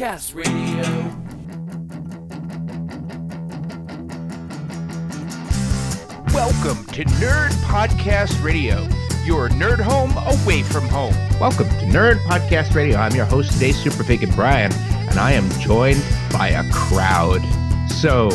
Podcast Radio. Welcome to Nerd Podcast Radio, your nerd home away from home. Welcome to Nerd Podcast Radio. I'm your host today, Super Vegan Brian, and I am joined by a crowd. So,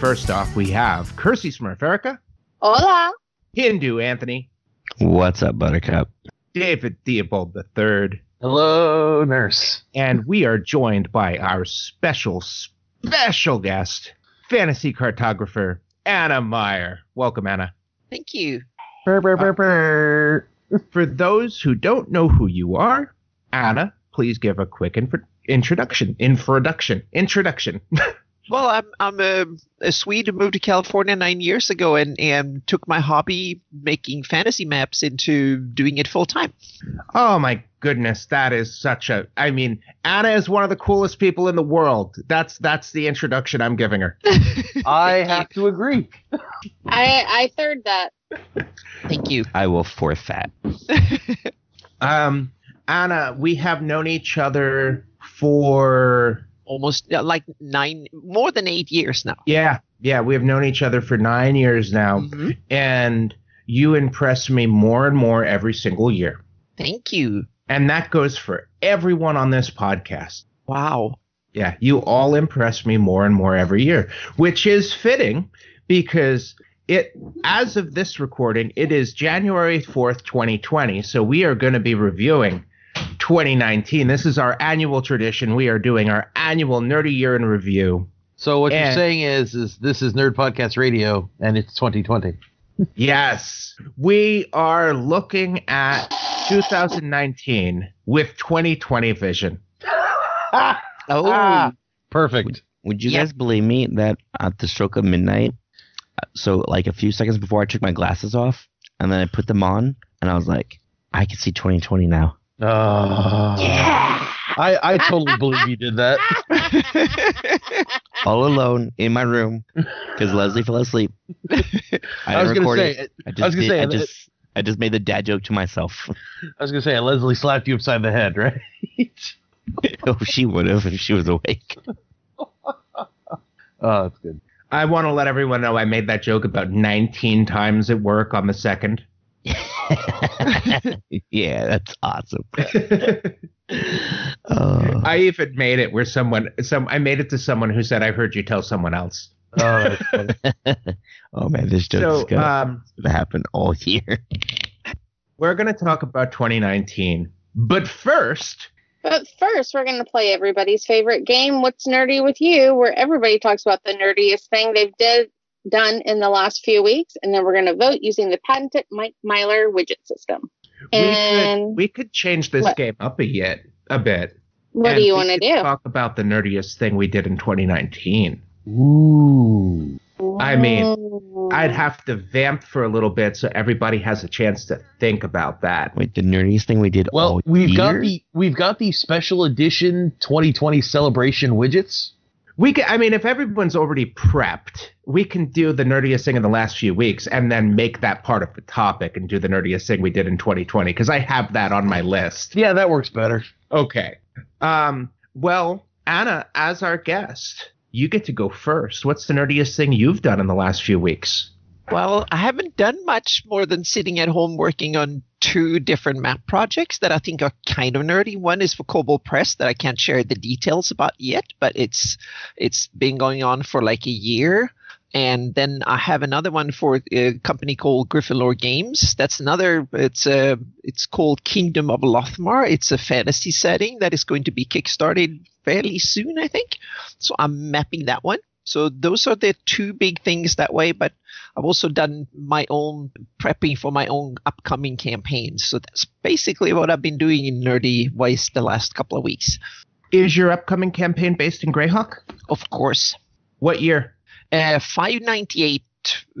first off, we have Kersey Smurf, Erica, Hola. Hindu Anthony, What's up, Buttercup? David Theobald III, Hello, nurse. and we are joined by our special, special guest, fantasy cartographer, Anna Meyer. Welcome, Anna. Thank you. Brr, brr, brr, uh, brr. For those who don't know who you are, Anna, please give a quick info- introduction. Introduction. Introduction. Well, I'm I'm a, a Swede who moved to California nine years ago and, and took my hobby making fantasy maps into doing it full time. oh my goodness, that is such a. I mean, Anna is one of the coolest people in the world. That's that's the introduction I'm giving her. I have to agree. I I third that. Thank you. I will fourth that. Um, Anna, we have known each other for Almost like nine, more than eight years now. yeah, yeah, we have known each other for nine years now, Mhm. and you impress me more and more every single year. Thank you. And that goes for everyone on this podcast. Wow. Yeah, you all impress me more and more every year, which is fitting because it as of this recording, it is January 4th, 2020. So we are going to be reviewing 2019. This is our annual tradition. We are doing our annual nerdy year in review. So what you're saying is, is this is Nerd Podcast Radio, and it's 2020. Yes, we are looking at 2019 with 2020 vision. Oh, Ah, perfect. Would you Yeah. guys believe me that at the stroke of midnight, uh, so like a few seconds before I took my glasses off, and then I put them on, and I was like, I can see 2020 now. Uh, I I totally believe you did that. All alone in my room because Leslie fell asleep. I, I was gonna say, it. I I just, was gonna say, I that- just, I just made the dad joke to myself. I was gonna say, Leslie slapped you upside the head, right? oh, she would have if she was awake. Oh, that's good. I want to let everyone know I made that joke about 19 times at work on the second. yeah, that's awesome. Uh, I even made it where someone some I made it to someone who said I heard you tell someone else. Oh, oh man, this joke's So gonna, um, gonna happen all year. we're going to talk about 2019, but first, But first, we're going to play everybody's favorite game, What's Nerdy with You, where everybody talks about the nerdiest thing they've did, done in the last few weeks, and then we're going to vote using the patented Mike Myler widget system. we could And we could change this What? game up a yet a bit. what and do you want to do? Talk about the nerdiest thing we did in 2019. Ooh. I mean, I'd have to vamp for a little bit so everybody has a chance to think about that. Wait, the nerdiest thing we did Well, all we've got the we've got the special edition 2020 celebration widgets. We can, I mean, if everyone's already prepped, we can do the nerdiest thing in the last few weeks and then make that part of the topic and do the nerdiest thing we did in 2020 because I have that on my list. Yeah, that works better. Okay. Um, well, Anna, as our guest, you get to go first. What's the nerdiest thing you've done in the last few weeks? Well, I haven't done much more than sitting at home working on two different map projects that I think are kind of nerdy. One is for Cobalt Press that I can't share the details about yet, but it's it's been going on for like a year. And then I have another one for a company called Gryffindor Games. That's another. It's a. It's called Kingdom of Lothmar. It's a fantasy setting that is going to be kickstarted fairly soon, I think. So I'm mapping that one. So those are the two big things that way. But I've also done my own prepping for my own upcoming campaigns. So that's basically what I've been doing in Nerdy Ways the last couple of weeks. Is your upcoming campaign based in Greyhawk? Of course, What year? uh, 598,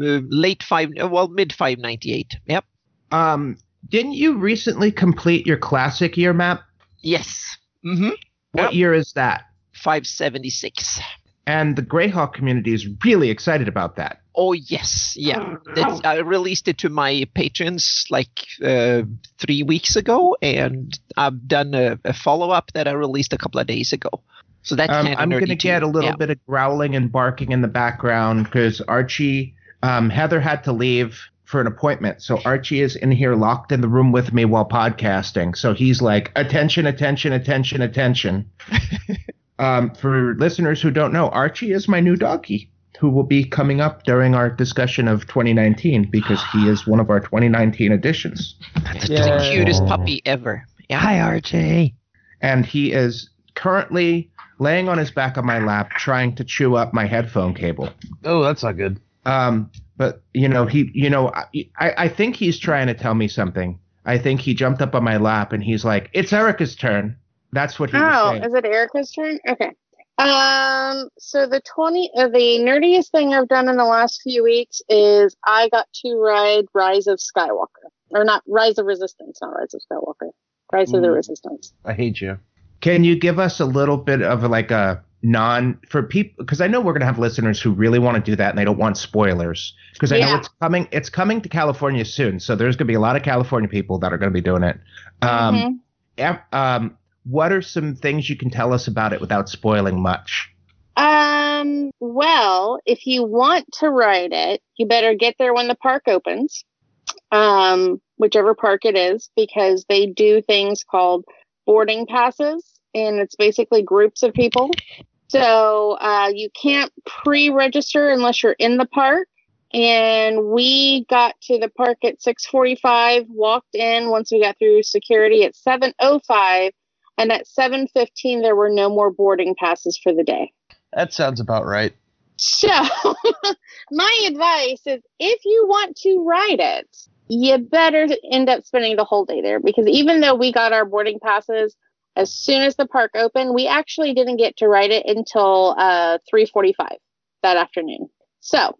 uh, late five, uh, well, mid 598. Yep. Um, didn't you recently complete your classic year map? Yes. Mm-hmm. What Yep. year is that? 576. And the Greyhawk community is really excited about that. Oh yes, yeah. That's, I released it to my patrons like uh, three weeks ago, and I've done a, a follow up that I released a couple of days ago. So that's Um, I'm going to too. get a little Yeah. bit of growling and barking in the background because Archie, um, Heather had to leave for an appointment. So Archie is in here locked in the room with me while podcasting. So he's like, attention, attention, attention, attention. um, for listeners who don't know, Archie is my new doggy who will be coming up during our discussion of 2019 because he is one of our 2019 editions. That's the cutest puppy ever. Yeah. Hi, Archie. And he is currently laying on his back on my lap trying to chew up my headphone cable. Oh, that's not good. Um, but you know, he, you know, I, I I think he's trying to tell me something. I think he jumped up on my lap and he's like, "It's Erica's turn." That's what he Oh, is it Erica's turn? Okay. Um, so the twenty, uh, the nerdiest thing I've done in the last few weeks is I got to ride Rise of Skywalker, or not Rise of Resistance, not Rise of Skywalker, Rise of the Mm. Resistance. I hate you. Can you give us a little bit of like a non for people because I know we're gonna have listeners who really want to do that and they don't want spoilers because I know it's coming. It's coming to California soon, so there's gonna be a lot of California people that are gonna be doing it. Um, Mhm. um, what are some things you can tell us about it without spoiling much? Um, well, if you want to ride it, you better get there when the park opens. Um, whichever park it is, because they do things called boarding passes, and it's basically groups of people. So uh, you can't pre-register unless you're in the park. And we got to the park at 6:45. Walked in once we got through security at 7:05, and at 7:15 there were no more boarding passes for the day. That sounds about right. So, my advice is if you want to ride it, you better end up spending the whole day there because even though we got our boarding passes as soon as the park opened, we actually didn't get to ride it until uh, 3:45 that afternoon. So,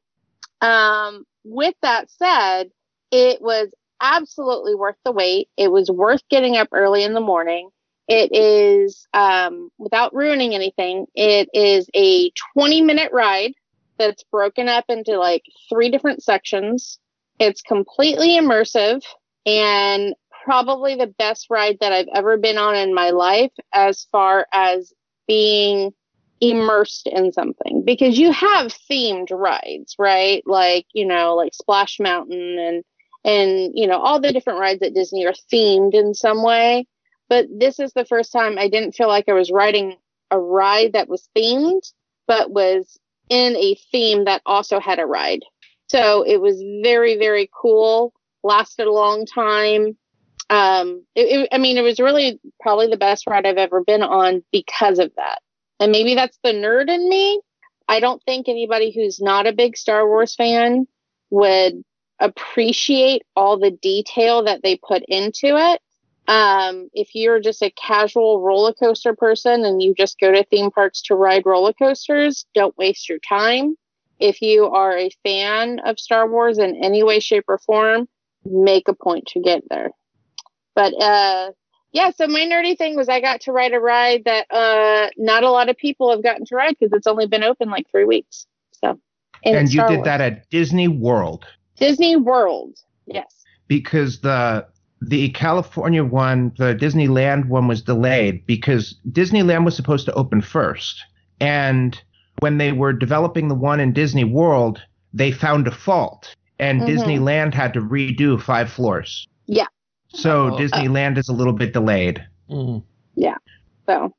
um, with that said, it was absolutely worth the wait. It was worth getting up early in the morning. It is, um, without ruining anything, it is a 20 minute ride that's broken up into like three different sections. It's completely immersive and probably the best ride that I've ever been on in my life as far as being immersed in something because you have themed rides, right? Like, you know, like Splash Mountain and and you know, all the different rides at Disney are themed in some way. But this is the first time I didn't feel like I was riding a ride that was themed, but was in a theme that also had a ride. So it was very, very cool. Lasted a long time. Um, it, it, I mean, it was really probably the best ride I've ever been on because of that. And maybe that's the nerd in me. I don't think anybody who's not a big Star Wars fan would appreciate all the detail that they put into it. Um, if you're just a casual roller coaster person and you just go to theme parks to ride roller coasters, don't waste your time. If you are a fan of Star Wars in any way, shape, or form, make a point to get there. But uh, yeah, so my nerdy thing was I got to ride a ride that uh, not a lot of people have gotten to ride because it's only been open like three weeks. So, And, it's you Star did Wars. that at Disney World Disney World. Yes. because the the California one, the Disneyland one was delayed because Disneyland was supposed to open first. And when they were developing the one in Disney World, they found a fault and Mhm. Disneyland had to redo five floors. Yeah. So Oh. Disneyland is a little bit delayed. Mm. So,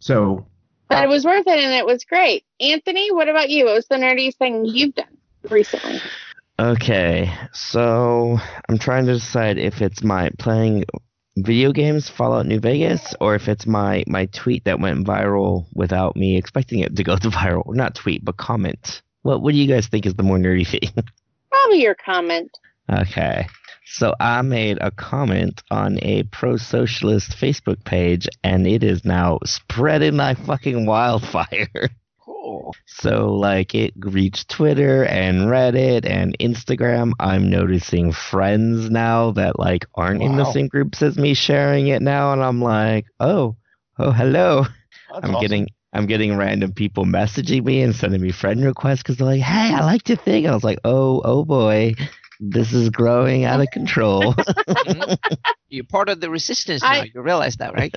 So but it was worth it and it was great. Anthony, what about you? What was the nerdiest thing you've done recently? Okay, so I'm trying to decide if it's my playing video games, Fallout New Vegas, or if it's my my tweet that went viral without me expecting it to go to viral. Not tweet, but comment. What what do you guys think is the more nerdy thing? Probably your comment. Okay. So I made a comment on a pro socialist Facebook page and it is now spreading like fucking wildfire. Cool. So like it reached Twitter and Reddit and Instagram. I'm noticing friends now that like aren't in the same groups as me sharing it now and I'm like, "Oh, oh hello." That's I'm awesome. getting I'm getting random people messaging me and sending me friend requests because they're like, "Hey, I like your thing." And I was like, "Oh, oh boy, this is growing out of control." Mm-hmm. You're part of the resistance I- now. You realize that, right?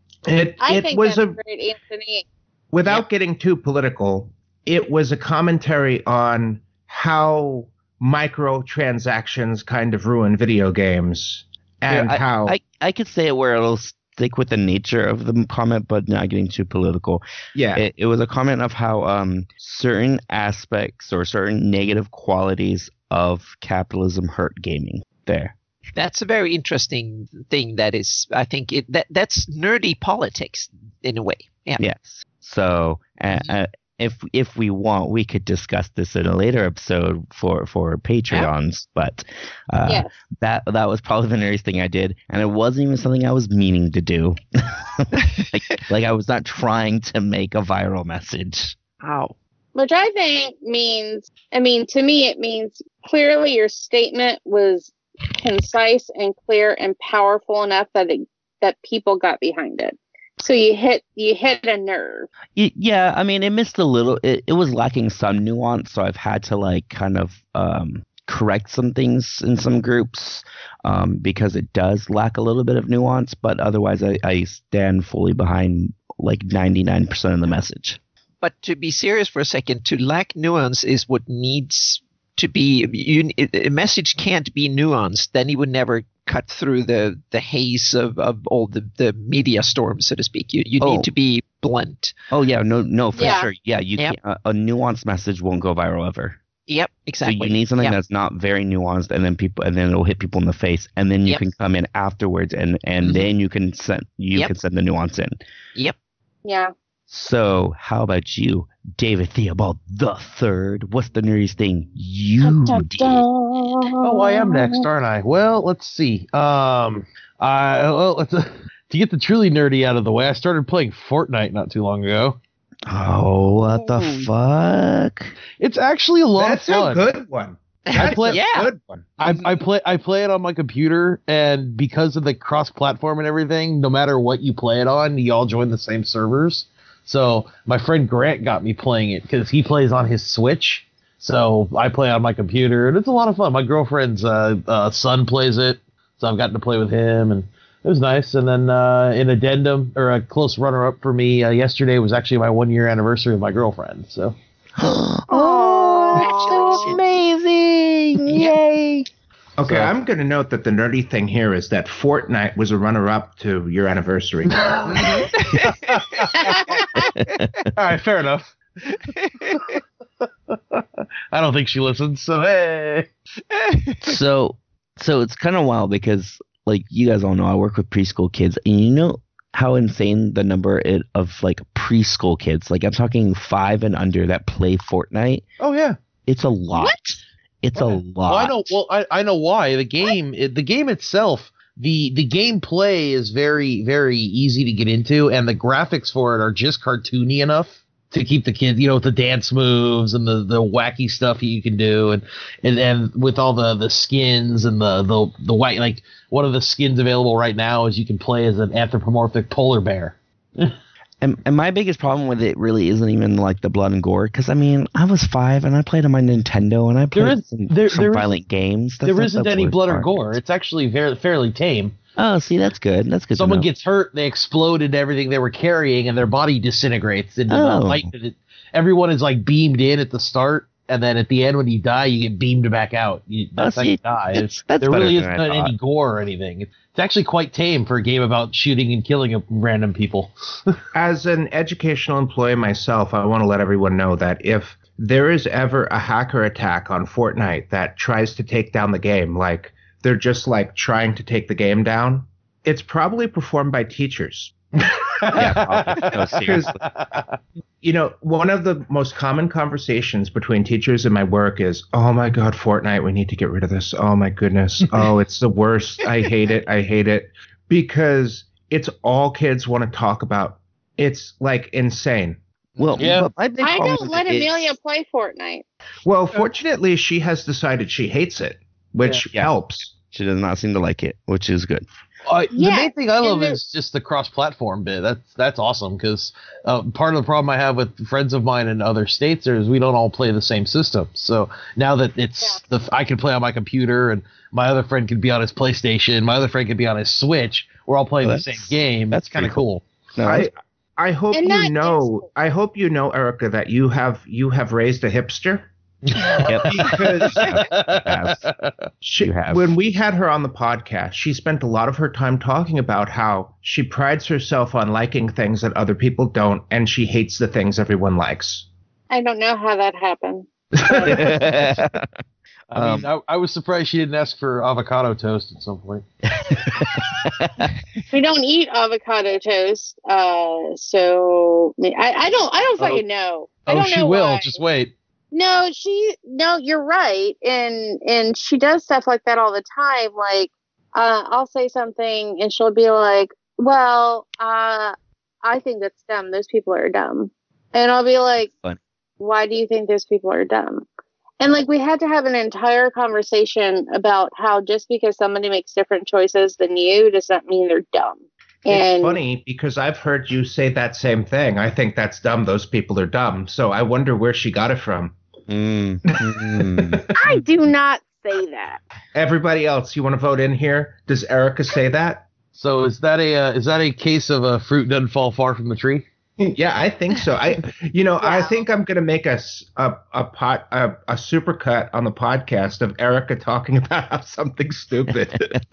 it I it think was that's a great, Anthony. without getting too political, it was a commentary on how microtransactions kind of ruin video games and Yeah, how I I could say it where it'll stick with the nature of the comment, but not getting too political. yeah It, it was a comment of how um certain aspects or certain negative qualities of capitalism hurt gaming. There. That's a very interesting thing. That is, I think it that that's nerdy politics in a way. Yeah. Yes. So, uh, uh, if if we want, we could discuss this in a later episode for for Patreons. But uh, yes. that that was probably the nerdiest thing I did, and it wasn't even something I was meaning to do. like, like I was not trying to make a viral message. Wow. Which I think means, I mean, to me, it means clearly your statement was concise and clear and powerful enough that it, that people got behind it. So you hit you hit a nerve. Yeah, I mean, it missed a little. It, it was lacking some nuance, so I've had to like kind of um, correct some things in some groups um, because it does lack a little bit of nuance. But otherwise, I, I stand fully behind like ninety nine percent of the message. But to be serious for a second, to lack nuance is what needs to be. You, a message can't be nuanced. Then it would never cut through the the haze of, of all the, the media storm, so to speak. You you Oh. need to be blunt. Oh yeah, no, no, for Yeah. sure. Yeah, you Yep. can't. A, a nuanced message won't go viral ever. Yep, exactly. So you need something Yeah. that's not very nuanced, and then people, and then it'll hit people in the face, and then you Yep. can come in afterwards, and and Mhm. then you can send you Yep. can send the nuance in. Yep. Yeah. So, how about you, David Theobald the Third? What's the nerdiest thing you did? Oh, I am next, aren't I? Well, let's see. Um, I well, let's, to get the truly nerdy out of the way, I started playing Fortnite not too long ago. Oh, what the Ooh. fuck? It's actually a lot that's of fun. a good one that's play- a Yeah. good one I, I play I play it on my computer, and because of the cross platform and everything, no matter what you play it on, you all join the same servers. So my friend Grant got me playing it because he plays on his Switch. So I play on my computer, and it's a lot of fun. My girlfriend's uh, uh, son plays it, so I've gotten to play with him, and it was nice. And then uh, an addendum or a close runner up for me uh, yesterday was actually my one year anniversary with my girlfriend. So oh, Congratulations. amazing! Yay! okay So- i'm going to note that the nerdy thing here is that fortnite was a runner-up to your anniversary all right, fair enough. I don't think she listens. So hey. so so it's kind of wild because like you guys all know i work with preschool kids and you know how insane the number it, of like preschool kids like i'm talking five and under that play fortnite Oh yeah. it's a lot it's a lot Well, I know. Well, I, I know why. The game, it, the game itself, the the gameplay is very very easy to get into, and the graphics for it are just cartoony enough to keep the kids, you know, with the dance moves and the, the wacky stuff you can do, and and and with all the the skins and the the the white like one of the skins available right now is you can play as an anthropomorphic polar bear. and, and my biggest problem with it really isn't even like the blood and gore because i mean i was five and i played on my nintendo and i played is- some, there- some there is- violent games That's there not the any blood or gore. It's actually very fairly tame. oh see that's good that's good someone gets hurt, they explode into everything they were carrying, and their body disintegrates into Oh. the light. that it- Everyone is like beamed in at the start, and then at the end when you die, you get beamed back out. You, that's Oh, how you die. It's, that's there really isn't any gore or anything. It's actually quite tame for a game about shooting and killing random people. As an educational employee myself, I want to let everyone know that if there is ever a hacker attack on Fortnite that tries to take down the game, like they're just like trying to take the game down, it's probably performed by teachers. Yeah, no, seriously. You know, one of the most common conversations between teachers in my work is, "Oh my god, Fortnite, we need to get rid of this. Oh my goodness. Oh, it's the worst. I hate it. I hate it." Because it's all kids want to talk about. It's like insane. Well, Yeah. but my big I don't let it is- Amelia play Fortnite. Well, fortunately, she has decided she hates it, which Yeah. helps. She does not seem to like it, which is good. Uh, Yeah, the main thing I love is just the cross-platform bit. That's that's awesome because uh, part of the problem I have with friends of mine in other states is we don't all play the same system. So now that it's the I can play on my computer and my other friend could be on his PlayStation, my other friend could be on his Switch. We're all playing Well, the same game. that's That's kind of pretty cool. No, I I hope you know. is- I hope you know, Erica, that you have you have raised a hipster. Yep. Because she, You when we had her on the podcast, she spent a lot of her time talking about how she prides herself on liking things that other people don't, and she hates the things everyone likes. I don't know how that happened. I mean, I, I was surprised she didn't ask for avocado toast at some point. We don't eat avocado toast, uh, so I, I don't. I don't fucking know. I Oh, don't she know will. why. Just wait. No, she no, you're right. And and she does stuff like that all the time. Like uh I'll say something and she'll be like, Well, uh I think that's dumb. Those people are dumb. And I'll be like, Fun. Why do you think those people are dumb? And like we had to have an entire conversation about how just because somebody makes different choices than you does not mean they're dumb. it's And funny because I've heard you say that same thing. I think that's dumb. Those people are dumb. So I wonder where she got it from. Mm, mm. I do not say that. Everybody else, you want to vote in here? Does Erica say that? So is that a uh, is that a case of a fruit doesn't fall far from the tree? Yeah, I think so. I, you know, I think I'm gonna make a s- a a pot a, a supercut on the podcast of Erica talking about how something stupid.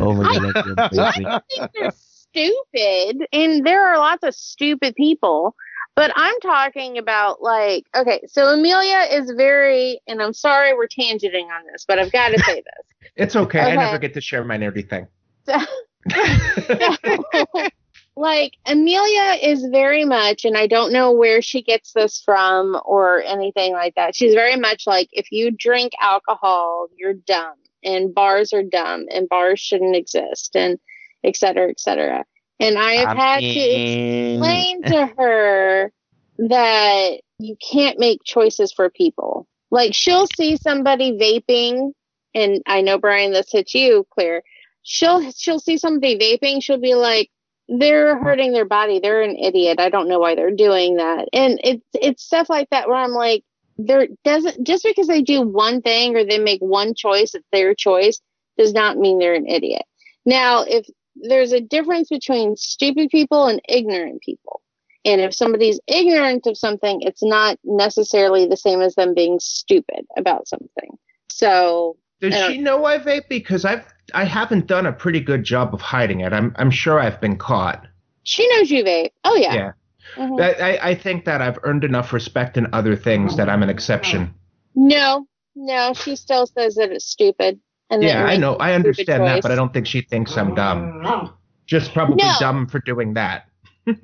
oh my god, that's I think they're stupid, and there are lots of stupid people. But I'm talking about like, okay, so Amelia is very, and I'm sorry we're tangenting on this, but I've got to say this. it's okay. I never get to share my nerdy thing. like Amelia is very much, and I don't know where she gets this from or anything like that. She's very much like if you drink alcohol, you're dumb, and bars are dumb, and bars shouldn't exist, and et cetera, et cetera. And I have I had to explain to her that you can't make choices for people. Like she'll see somebody vaping, and I know Brian, this hits you, Claire. She'll she'll see somebody vaping. She'll be like, "They're hurting their body. They're an idiot. I don't know why they're doing that." And it's it's stuff like that where I'm like, there doesn't just because they do one thing or they make one choice, it's their choice, does not mean they're an idiot. Now, if there's a difference between stupid people and ignorant people. And if somebody's ignorant of something, it's not necessarily the same as them being stupid about something. So, Does she know I vape? Because I've I haven't done a pretty good job of hiding it. I'm I'm sure I've been caught. she knows you vape. Oh, yeah. Yeah. Mhm. I, I I think that I've earned enough respect in other things that I'm an exception. No, no, she still says that it's stupid. And Yeah, I know. I understand that, but I don't think she thinks I'm dumb. Just probably No. dumb for doing that.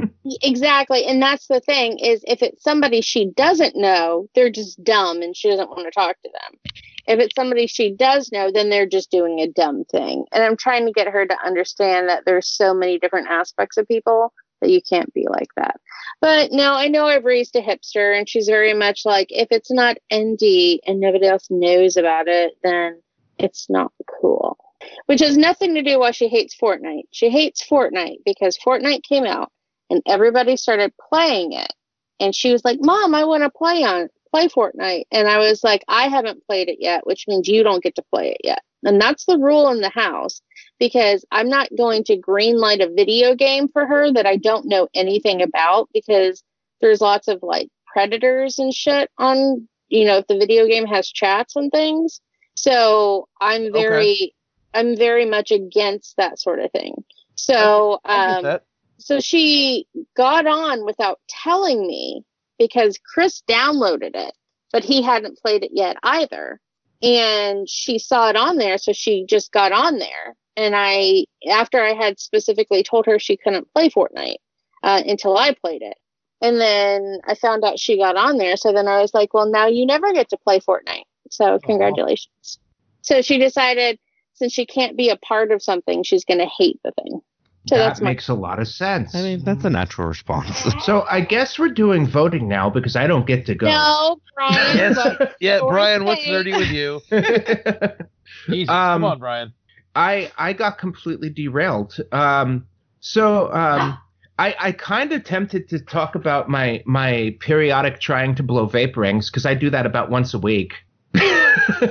Exactly. And that's the thing is if it's somebody she doesn't know, they're just dumb and she doesn't want to talk to them. If it's somebody she does know, then they're just doing a dumb thing. And I'm trying to get her to understand that there's so many different aspects of people that you can't be like that. But no, I know I've raised a hipster and she's very much like if it's not ND and nobody else knows about it, then it's not cool. Which has nothing to do why she hates Fortnite. She hates Fortnite because Fortnite came out and everybody started playing it. And she was like, "Mom, I want to play on play Fortnite." And I was like, "I haven't played it yet, which means you don't get to play it yet." And that's the rule in the house because I'm not going to greenlight a video game for her that I don't know anything about because there's lots of like predators and shit on you know, if the video game has chats and things. So I'm very, I'm very much against that sort of thing. So, um, so she got on without telling me because Chris downloaded it, but he hadn't played it yet either. And she saw it on there, so she just got on there. And I, after I had specifically told her she couldn't play Fortnite uh, until I played it. And then I found out she got on there. So then I was like, well, now you never get to play Fortnite. So congratulations. So she decided since she can't be a part of something, she's going to hate the thing. So that that's my makes a lot of sense. I mean, that's a natural response. so I guess we're doing voting now because I don't get to go. no, Brian. Yes. Yeah, Brian, what's saying- nerdy with you? Jesus, Um, come on, Brian. I I got completely derailed. Um, so um, I I kind of tempted to talk about my my periodic trying to blow vape rings because I do that about once a week.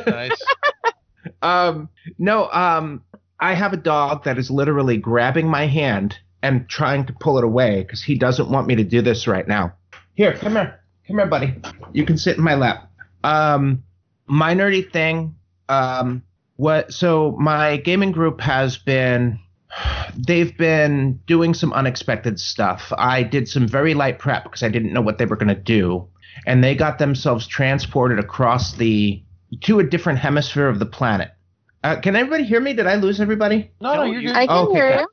Nice. um, no, um, I have a dog that is literally grabbing my hand and trying to pull it away because he doesn't want me to do this right now. Here, come here, come here, buddy. You can sit in my lap. Um, my nerdy thing. Um, what? So my gaming group has been. They've been doing some unexpected stuff. I did some very light prep because I didn't know what they were going to do, and they got themselves transported across the to a different hemisphere of the planet. Uh, can everybody hear me? Did I lose everybody? No, no, you're good. I can Okay, hear you.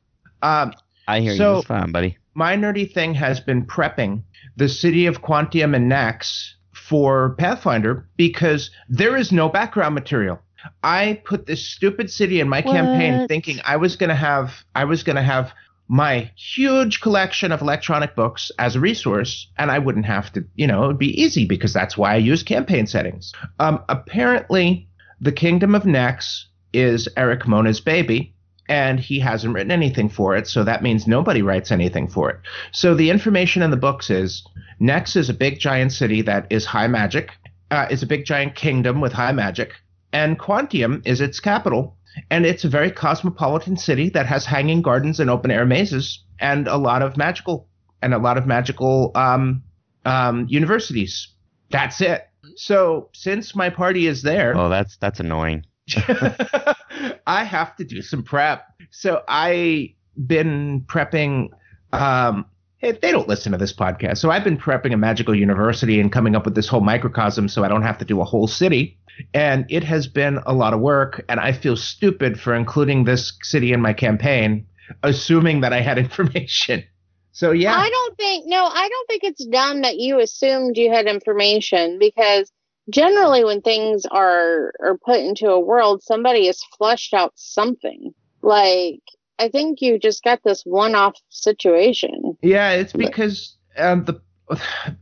Um, I hear So- you. It's fine, buddy. my nerdy thing has been prepping the city of Quantium and Nex for Pathfinder because there is no background material. I put this stupid city in my campaign thinking I was going to have I was going to have my huge collection of electronic books as a resource and I wouldn't have to, you know, it would be easy because that's why I use campaign settings. Um, apparently the Kingdom of Nex is Erik Mona's baby and he hasn't written anything for it, so that means nobody writes anything for it. So the information in the books is Nex is a big giant city that is high magic, uh, is a big giant kingdom with high magic, and Quantium is its capital, and it's a very cosmopolitan city that has hanging gardens and open air mazes and a lot of magical and a lot of magical um, um, universities. That's it. So since my party is there, Oh, that's that's annoying. I have to do some prep. So I been prepping um hey, they don't listen to this podcast. So I've been prepping a magical university and coming up with this whole microcosm so I don't have to do a whole city. And it has been a lot of work and I feel stupid for including this city in my campaign assuming that I had information. So yeah. I don't think no, I don't think it's dumb that you assumed you had information because generally when things are are put into a world, somebody has flushed out something. Like I think you just got this one-off situation. Yeah, it's because um, the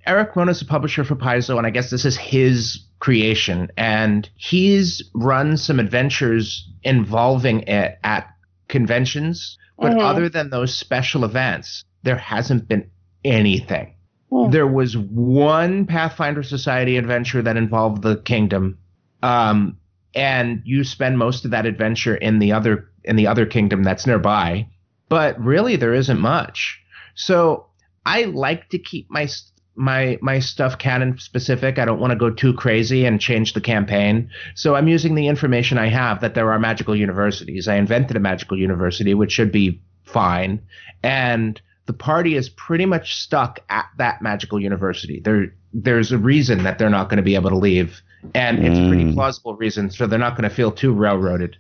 Erik Mona's a publisher for Paizo, and I guess this is his creation, and he's run some adventures involving it at conventions. But Mhm. other than those special events, there hasn't been anything. Hmm. There was one Pathfinder Society adventure that involved the kingdom, um, and you spend most of that adventure in the other in the other kingdom that's nearby. But really, there isn't much. So I like to keep my my my stuff canon specific. I don't want to go too crazy and change the campaign. So I'm using the information I have that there are magical universities. I invented a magical university, which should be fine, and the party is pretty much stuck at that magical university. There there's a reason that they're not going to be able to leave, and it's a pretty Mm. plausible reason, so they're not going to feel too railroaded.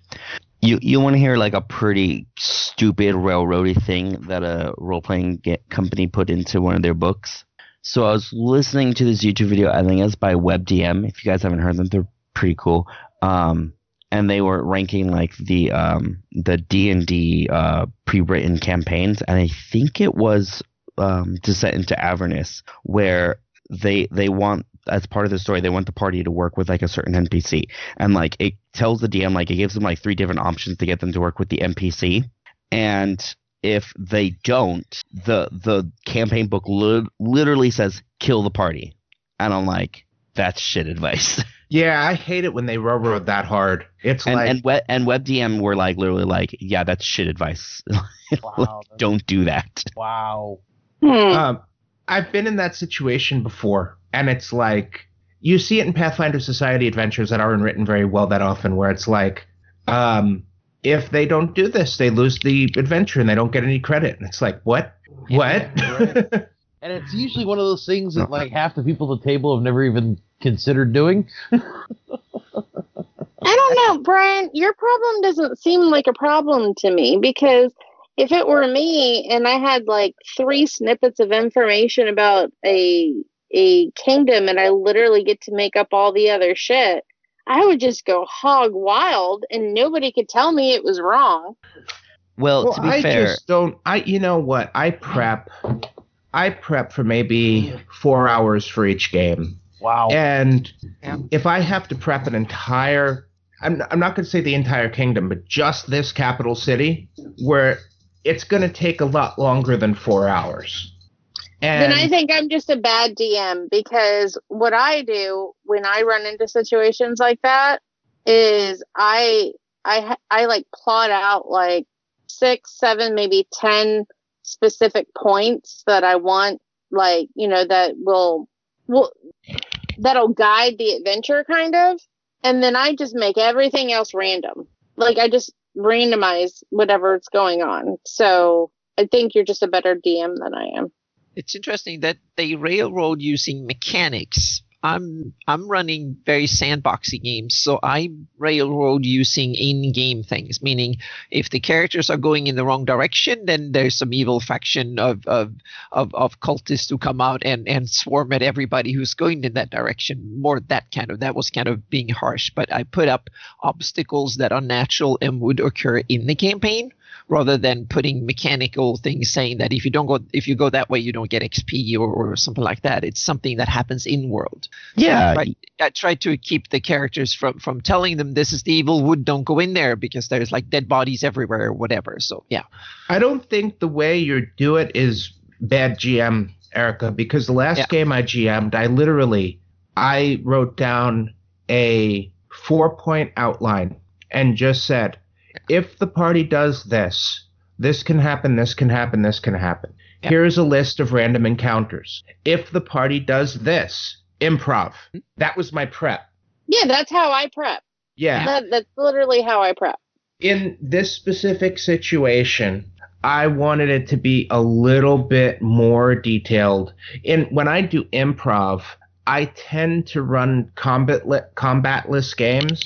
You you want to hear like a pretty stupid railroady thing that a role playing company put into one of their books? So I was listening to this YouTube video. I think it's by WebDM. If you guys haven't heard them, they're pretty cool. Um, and they were ranking like the um the D and D uh pre-written campaigns, and I think it was um Descent into Avernus where they they want as part of the story they want the party to work with like a certain NPC and like it tells the DM like it gives them like three different options to get them to work with the NPC, and if they don't, the the campaign book li- literally says kill the party, and I'm like that's shit advice. Yeah, I hate it when they railroad that hard. It's and like and web and WebDM were like literally like yeah that's shit advice. Wow. Don't do that. Wow. Hmm. um, I've been in that situation before, and it's like you see it in Pathfinder Society adventures that aren't written very well that often, where it's like, um, if they don't do this, they lose the adventure and they don't get any credit. And it's like, what? What? right. And it's usually one of those things that like half the people at the table have never even considered doing. I don't know, Brian. Your problem doesn't seem like a problem to me because if it were me and I had like three snippets of information about a a kingdom and I literally get to make up all the other shit, I would just go hog wild and nobody could tell me it was wrong. Well, well, to be I fair, just don't. I, you know what? I prep. I prep for maybe four hours for each game. Wow. And Yeah. if I have to prep an entire, I'm, I'm not going to say the entire kingdom, but just this capital city, where it's going to take a lot longer than four hours. And then I think I'm just a bad DM because what I do when I run into situations like that is I I I like plot out like six, seven, maybe ten specific points that I want like you know that will will that'll guide the adventure kind of, and then I just make everything else random. Like I just randomize whatever's going on. So I think you're just a better DM than I am. It's interesting that they railroad using mechanics. I'm I'm running very sandboxy games, so I railroad using in-game things. Meaning, if the characters are going in the wrong direction, then there's some evil faction of of of, of cultists who come out and and swarm at everybody who's going in that direction. More that kind of that was kind of being harsh, but I put up obstacles that are natural and would occur in the campaign rather than putting mechanical things saying that if you don't go if you go that way you don't get xp or, or something like that. It's something that happens in world. Yeah, i try to keep the characters from from telling them this is the evil wood don't go in there because there's like dead bodies everywhere or whatever. So yeah. I don't think the way you do it is bad GM, Erica, because the last Yeah. game I GM'd, I literally I wrote down a four point outline and just said, if the party does this, this can happen, this can happen, this can happen. Yeah. Here's a list of random encounters. If the party does this, improv. Hmm? That was my prep. Yeah, that's how I prep. Yeah. That, that's literally how I prep. in this specific situation, I wanted it to be a little bit more detailed. And when I do improv, I tend to run combat combatless games,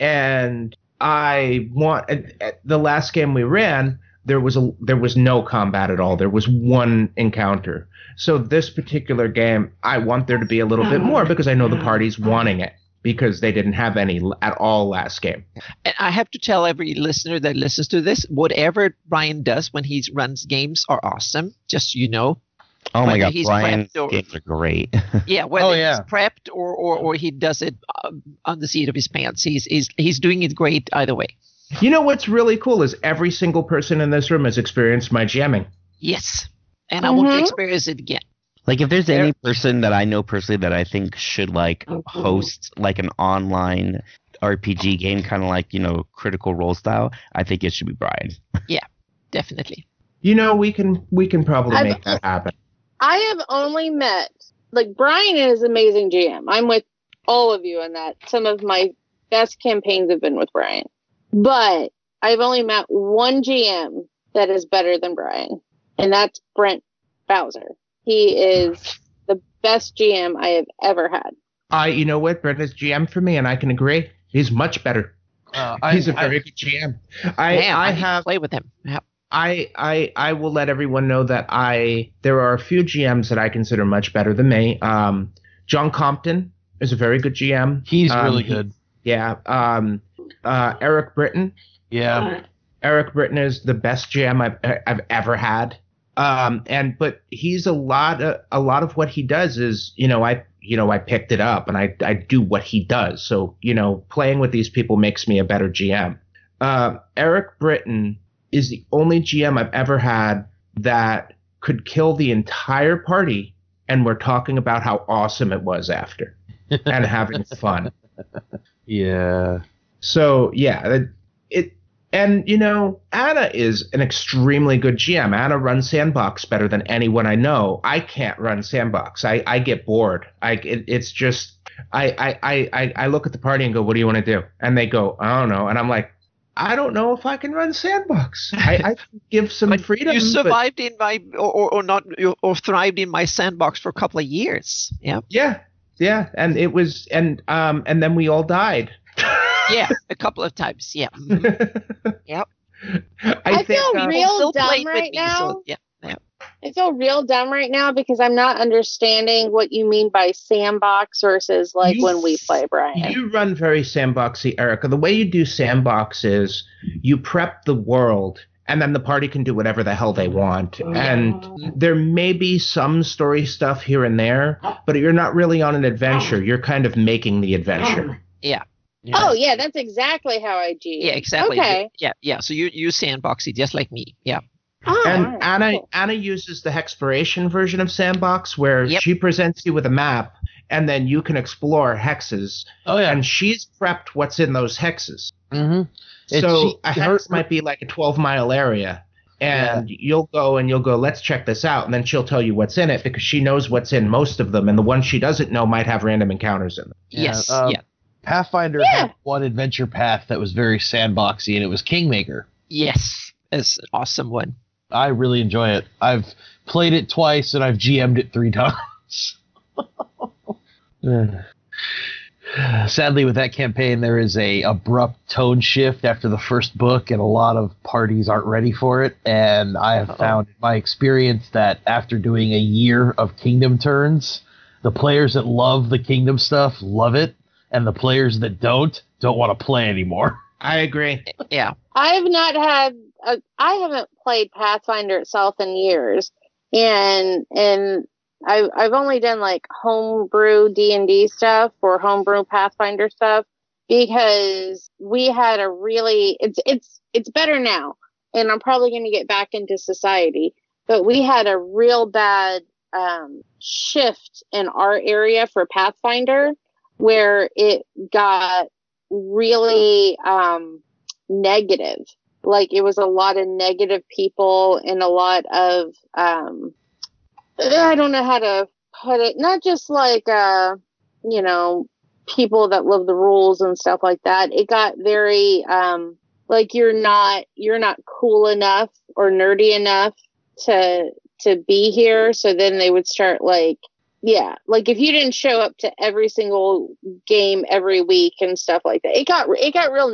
and I want at, at the last game we ran. There was a there was no combat at all. There was one encounter. So this particular game, I want there to be a little bit oh, more because I know the party's wanting it because they didn't have any at all last game. and i have to tell every listener that listens to this whatever brian does when he runs games are awesome just you know oh my whether god, he's Brian's prepped or- games are great. Yeah, whether Oh, yeah. he's prepped or, or, or he does it um, on the seat of his pants, he's, he's he's doing it great either way. You know what's really cool is every single person in this room has experienced my jamming. Yes, and I want to experience it again. Like if there's There- any person that I know personally that I think should like host like an online RPG game, kind of like you know Critical Role style, I think it should be Brian. Yeah, definitely. You know, we can we can probably I've- make that happen. I have only met like Brian is amazing GM. I'm with all of you in that. Some of my best campaigns have been with Brian. But I've only met one GM that is better than Brian, and that's Brent Bowser. He is the best GM I have ever had. I, you know what, Brent is GM for me, and I can agree. He's much better. Uh, He's a a very good GM. I, Damn, I need to have, play with him. Yeah. I, I, I will let everyone know that I there are a few GMs that I consider much better than me. Um, John Compton is a very good GM. He's Um, really he- good. Yeah. Um, uh, Eric Britton Yeah. Eric Britton is the best GM I've I've ever had. Um, and but he's a lot of, a lot of what he does is you know I you know I picked it up and I I do what he does. So you know playing with these people makes me a better GM. Uh, Eric Britton is the only GM I've ever had that could kill the entire party and we're talking about how awesome it was after and having fun. Yeah. So yeah, it, it and you know Anna is an extremely good GM. Anna runs Sandbox better than anyone I know. I can't run Sandbox. I I get bored. I it, it's just I, I, I, I, I look at the party and go, "What do you want to do?" And they go, "I don't know." And I'm like, "I don't know if I can run sandbox. I, I give some But freedom." you but- survived in my or, or, or not or thrived in my sandbox for a couple of years. Yeah. yeah, yeah, and it was, and um, and then we all died. Yeah, a couple of times. Yeah. Yep. I, I think feel uh, real Still dumb playing with right me, now. so yeah. I feel real dumb right now because I'm not understanding what you mean by sandbox versus like You- when we play Brian. You run very sandboxy, Erica. The way you do sandbox is you prep the world, and then the party can do whatever the hell they want. Oh, and there may be some story stuff here and there, but you're not really on an adventure. You're kind of making the adventure. Yeah. Oh yeah, that's exactly how I do. Yeah, exactly. Okay. Yeah, yeah. So you you sandboxy just like me. Yeah. Oh, And alright, Anna cool. Anna uses the hexploration version of Sandbox, where Yep. she presents you with a map, and then you can explore hexes. Oh yeah. And she's prepped what's in those hexes. mm-hmm. So she- a her- hex might be like a 12 mile area and you'll go and you'll go let's check this out and then she'll tell you what's in it because she knows what's in most of them and the ones she doesn't know might have random encounters in them Yeah, yes. um, yeah. Pathfinder Yeah. had one adventure path that was very sandboxy, and it was Kingmaker. Yes. It's an awesome one. I really enjoy it. I've played it twice, and I've GM'd it three times. Sadly, with that campaign, there is a abrupt tone shift after the first book, and a lot of parties aren't ready for it. And I have Uh-oh. found in my experience that after doing a year of Kingdom turns, the players that love the Kingdom stuff love it, and the players that don't don't want to play anymore. i agree Yeah. I've not had a, I haven't played Pathfinder itself in years, and and I I've only done like homebrew D and D stuff or homebrew Pathfinder stuff because we had a really it's it's it's better now, and I'm probably going to get back into society, but we had a real bad um, shift in our area for Pathfinder where it got really um, negative. Like it was a lot of negative people and a lot of um I don't know how to put it. Not just like uh you know people that love the rules and stuff like that. It got very um like you're not you're not cool enough or nerdy enough to to be here. So then they would start like yeah, like if you didn't show up to every single game every week and stuff like that, it got it got real.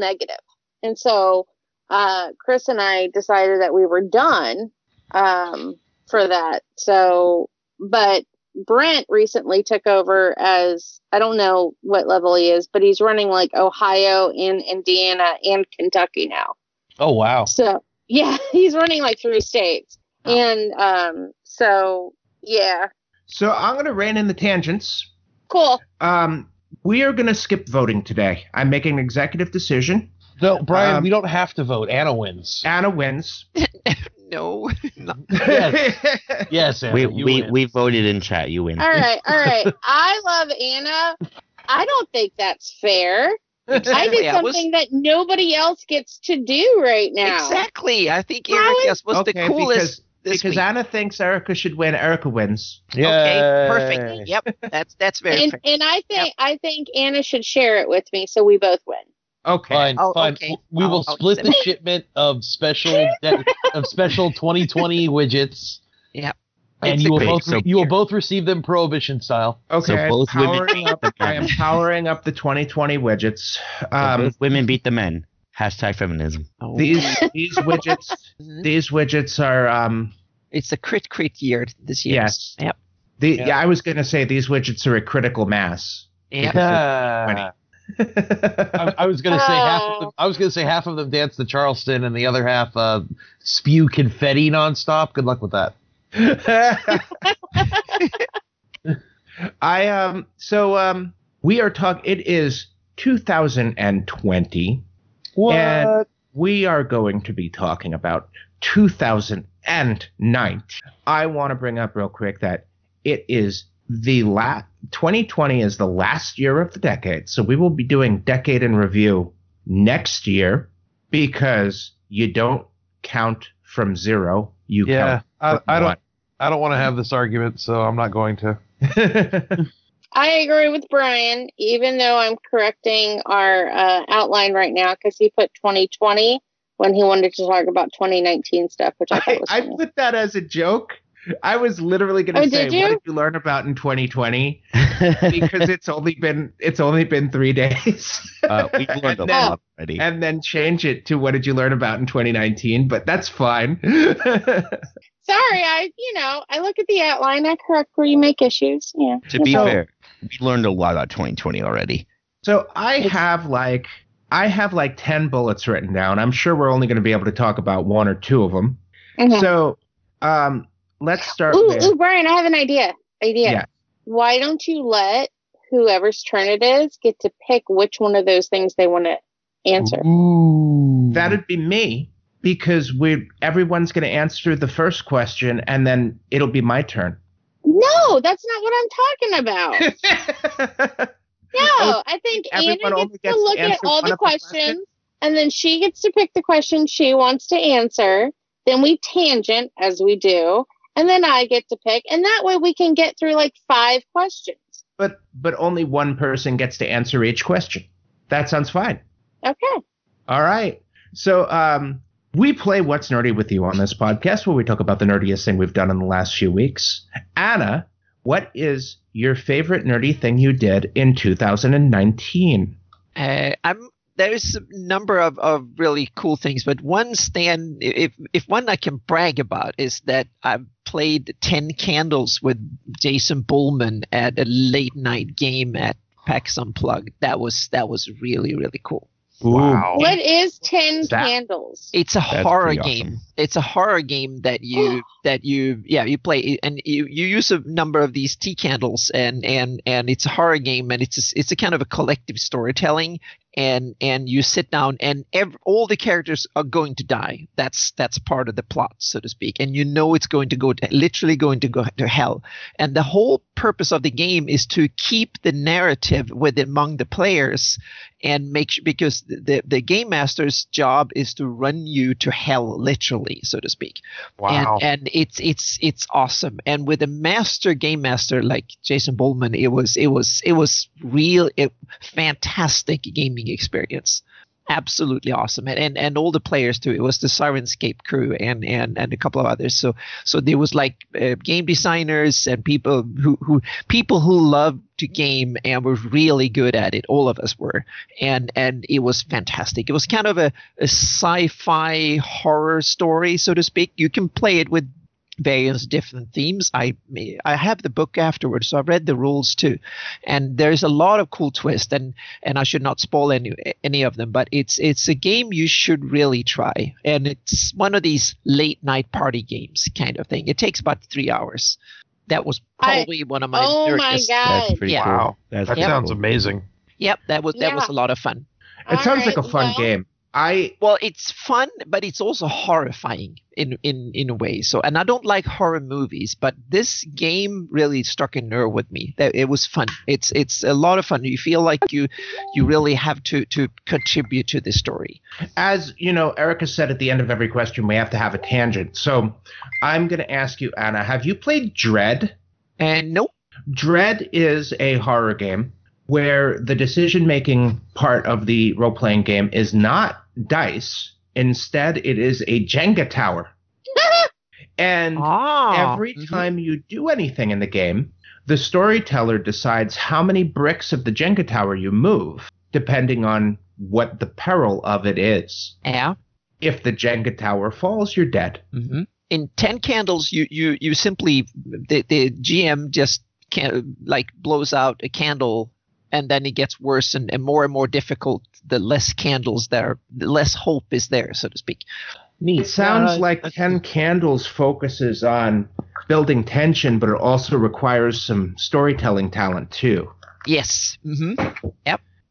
And so uh, Chris and I decided that we were done um, for that. So, but Brent recently took over as I don't know what level he is, but he's running like Ohio and Indiana and Kentucky now. Oh wow! So yeah, he's running like three states, and um, so yeah, so i'm going to rein in the tangents cool. um, we are going to skip voting today i'm making an executive decision No, Brian, Um, we don't have to vote. Anna wins. anna wins No. no. Yes, Anna, We you we, win. we voted in chat. You win. All right, all right. I love Anna. I don't think that's fair. I Exactly. did I was- something that nobody else gets to do right now. Exactly. I think How Erica's was okay the coolest because, this because week. anna thinks erica should win erica wins Okay, perfect. Yep, that's that's very And fair. and I think I think Anna should share it with me so we both win. Okay Fine, Oh, fine. okay. We will I'll- I'll split use the shipment of special of special 2020 widgets. Yeah. And It's you will great- both so- you will both receive them prohibition style. Okay, So I'm both women powering up, I am powering up the 2020 widgets. So Um, both women beat the men. Hashtag feminism. Oh. these these widgets Mhm. these widgets are um It's a crit crit year this year. yes. Yep. The, Yeah. yeah. I was gonna say these widgets are a critical mass. Yep. I, I was gonna say half of them. Oh. I was gonna say half of them dance the Charleston, and the other half uh, spew confetti nonstop. Good luck with that. I um so um we are talking. It is 2020. What? And we are going to be talking about 2009. I want to bring up real quick that it is the last 2020 is the last year of the decade. So we will be doing decade in review next year because you don't count from zero. You yeah, I, count I from don't. I don't want to have this argument, so I'm not going to. I agree with Brian, even though I'm correcting our uh, outline right now because he put 2020 when he wanted to talk about 2019 stuff, which I I, was I put that as a joke. I was literally going to Oh, say, did you? "What did you learn about in 2020?" Because it's only been it's only been three days, uh, we learned a And then- lot already. and then change it to "What did you learn about in 2019?" But that's fine. Sorry, I you know I look at the outline, I correct where you make issues. Yeah. to be So- fair, we learned a lot about 2020 already. so I It's- have like I have like ten bullets written down. I'm sure we're only going to be able to talk about one or two of them. Mhm. So um, let's start Ooh, with ooh, Brian, I have an idea. Idea. Yeah. Why don't you let whoever's turn it is get to pick which one of those things they want to answer? Ooh. That'd be me because we everyone's going to answer the first question and then it'll be my turn. No, that's not what I'm talking about. No, I think Everyone Anna gets, gets to to look at all the of the questions? questions, and then she gets to pick the question she wants to answer. Then we tangent as we do, and then I get to pick, and that way we can get through like five questions. but but only one person gets to answer each question. That sounds fine. Okay. All right. So um we play What's Nerdy with you on this podcast where we talk about the nerdiest thing we've done in the last few weeks. Anna, what is your favorite nerdy thing you did in 2019? Uh, I'm there's a number of, of really cool things, but one stand if if one I can brag about is that I've played Ten Candles with Jason Bulmahn at a late night game at PAX Unplugged. That was that was really really cool. Wow. What is Ten That- Candles? It's a That's horror game. awesome. It's a horror game that you oh. that you yeah you play and you, you use a number of these tea candles and and and it's a horror game and it's a, it's a kind of a collective storytelling and and you sit down and ev- all the characters are going to die. That's that's part of the plot so to speak and you know it's going to go to, literally going to go to hell and the whole purpose of the game is to keep the narrative with among the players and make sure because the the game master's job is to run you to hell literally so to speak wow. and and it's it's it's awesome and with a master game master like jason Bulmahn, it was it was it was real it, fantastic gaming experience. Absolutely awesome. And, and and all the players too. It was the Syrinscape crew and and and a couple of others. So so there was like uh, game designers and people who who people who love to game and were really good at it. All of us were. And and it was fantastic. It was kind of a, a sci-fi horror story so to speak. You can play it with various different themes i i have the book afterwards so i've read the rules too and there's a lot of cool twists and and i should not spoil any any of them but it's it's a game you should really try and it's one of these late night party games kind of thing it takes about three hours that was I- probably one of my oh my god! That's pretty Yeah. cool. Wow. That's that pretty sounds cool. amazing. yep that was that was a lot of fun It sounds All like a fun well, game. I well it's fun but it's also horrifying in in in a way. So and i don't like horror movies but this game really struck a nerve with me. That it was fun. It's it's a lot of fun. You feel like you you really have to to contribute to the story. As you know, Erica said at the end of every question we have to have a tangent. So I'm going to ask you, Anna, have you played Dread? and nope. Dread is a horror game where the decision making part of the role playing game is not dice. Instead, it is a Jenga tower. And ah every mhm. time you do anything in the game, the storyteller decides how many bricks of the Jenga tower you move, depending on what the peril of it is. yeah If the Jenga tower falls, you're dead. hmm in 10 candles you you you simply the, the gm just can like blows out a candle and then it gets worse and, and more and more difficult the less candles there the less hope is there so to speak It sounds Uh, like Ten Candles focuses on building tension, but it also requires some storytelling talent too. yes hmm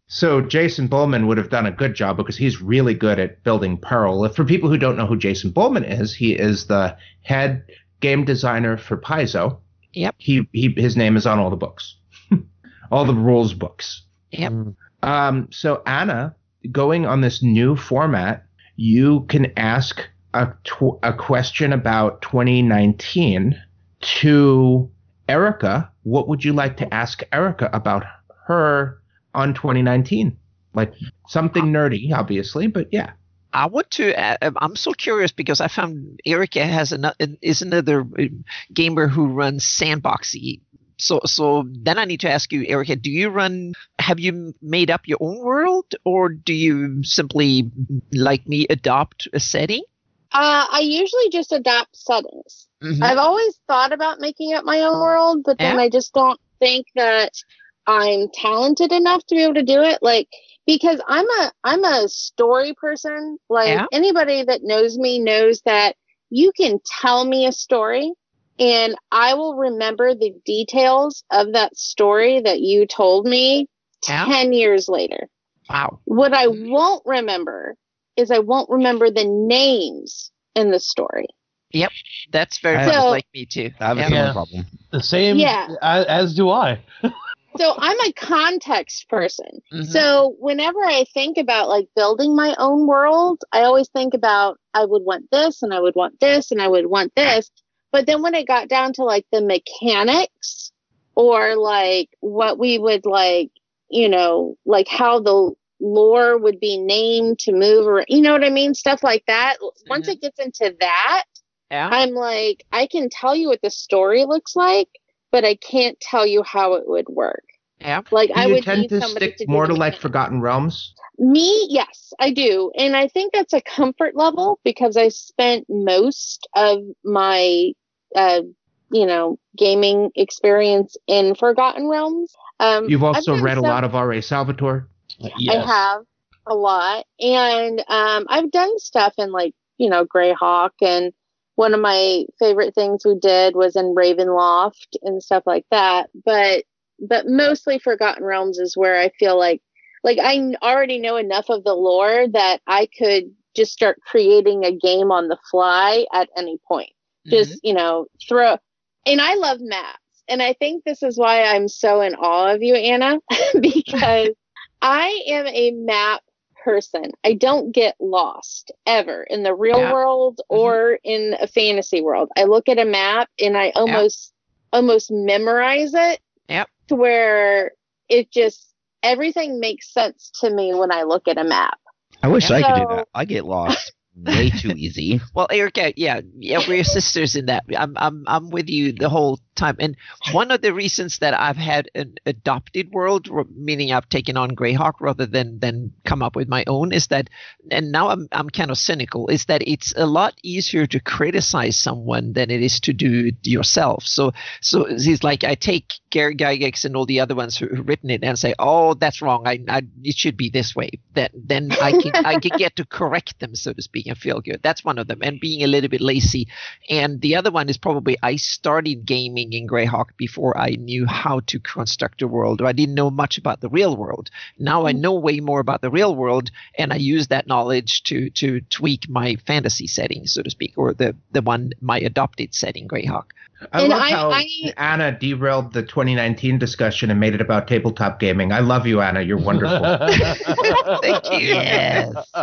So Jason Bulmahn would have done a good job because he's really good at building Pearl. If for people who don't know who Jason Bulmahn is, he is the head game designer for Paizo. Yep. He he his name is on all the books. All the rules books. Yep. Um so Anna, going on this new format, you can ask a tw- a question about 2019 to Erica, what would you like to ask Erica about her on 2019? Like something nerdy, obviously, but yeah. I want to. Uh, um, I'm so curious because I found Erica has another is another uh, gamer who runs Sandboxy. So so then I need to ask you, Erica, do you run? Have you made up your own world, or do you simply, like me, adopt a setting? Uh, I usually just adopt settings. Mhm. I've always thought about making up my own world, but then Yeah. I just don't think that I'm talented enough to be able to do it. Like because I'm a I'm a story person. Like Yeah. anybody that knows me knows that you can tell me a story and I will remember the details of that story that you told me Yeah. 10 years later. Wow. What I won't remember is I won't remember the names in the story. Yep, that's very I- much So- like me too. I have a Yeah. similar problem. The same Yeah. as, as do I. So I'm a context person. Mhm. So whenever I think about like building my own world, I always think about I would want this and I would want this and I would want this. But then when it got down to like the mechanics or like what we would like, you know, like how the lore would be named to move or you know what I mean? Stuff like that. Once Mhm. it gets into that, yeah. I'm like, I can tell you what the story looks like, but I can't tell you how it would work. Yeah. Like Do I you would tend need to somebody stick to more to like mechanics. Forgotten Realms? Me, yes, I do. And I think that's a comfort level because I spent most of my uh you know, gaming experience in Forgotten Realms. Um You've also done read a lot of R.A. Salvatore. I have a lot. And um, I've done stuff in like, you know, Greyhawk. And one of my favorite things we did was in Ravenloft and stuff like that. But, but mostly Forgotten Realms is where I feel like, like I already know enough of the lore that I could just start creating a game on the fly at any point just mm-hmm. you know throw and i love maps. And i think this is why i'm so in awe of you anna because i am a map person. I don't get lost ever in the real Yeah. world mm-hmm. or in a fantasy world. I look at a map and i almost almost memorize it Yep. to where it just everything makes sense to me when i look at a map. I wish I could do that. I get lost way too easy. Well, Erica, yeah, yeah, we're sisters in that. I'm, I'm, I'm with you the whole time. And one of the reasons that I've had an adopted world, meaning I've taken on Greyhawk rather than than come up with my own, is that, and now I'm, I'm kind of cynical, is that it's a lot easier to criticize someone than it is to do it yourself. So, so it's like I take Gary Gygax and all the other ones who who've written it and say, oh, that's wrong. I, I, it should be this way. Then, then I can, I can get to correct them, so to speak, and feel good. That's one of them. And being a little bit lazy. And the other one is probably I started gaming in Greyhawk before I knew how to construct a world, or I didn't know much about the real world. Now I know way more about the real world, and I use that knowledge to to tweak my fantasy setting, so to speak, or the the one my adopted setting, Greyhawk. I And love I- how I- Anna derailed the 2019 discussion and made it about tabletop gaming. I love you, Anna. You're wonderful. Thank you. Yes.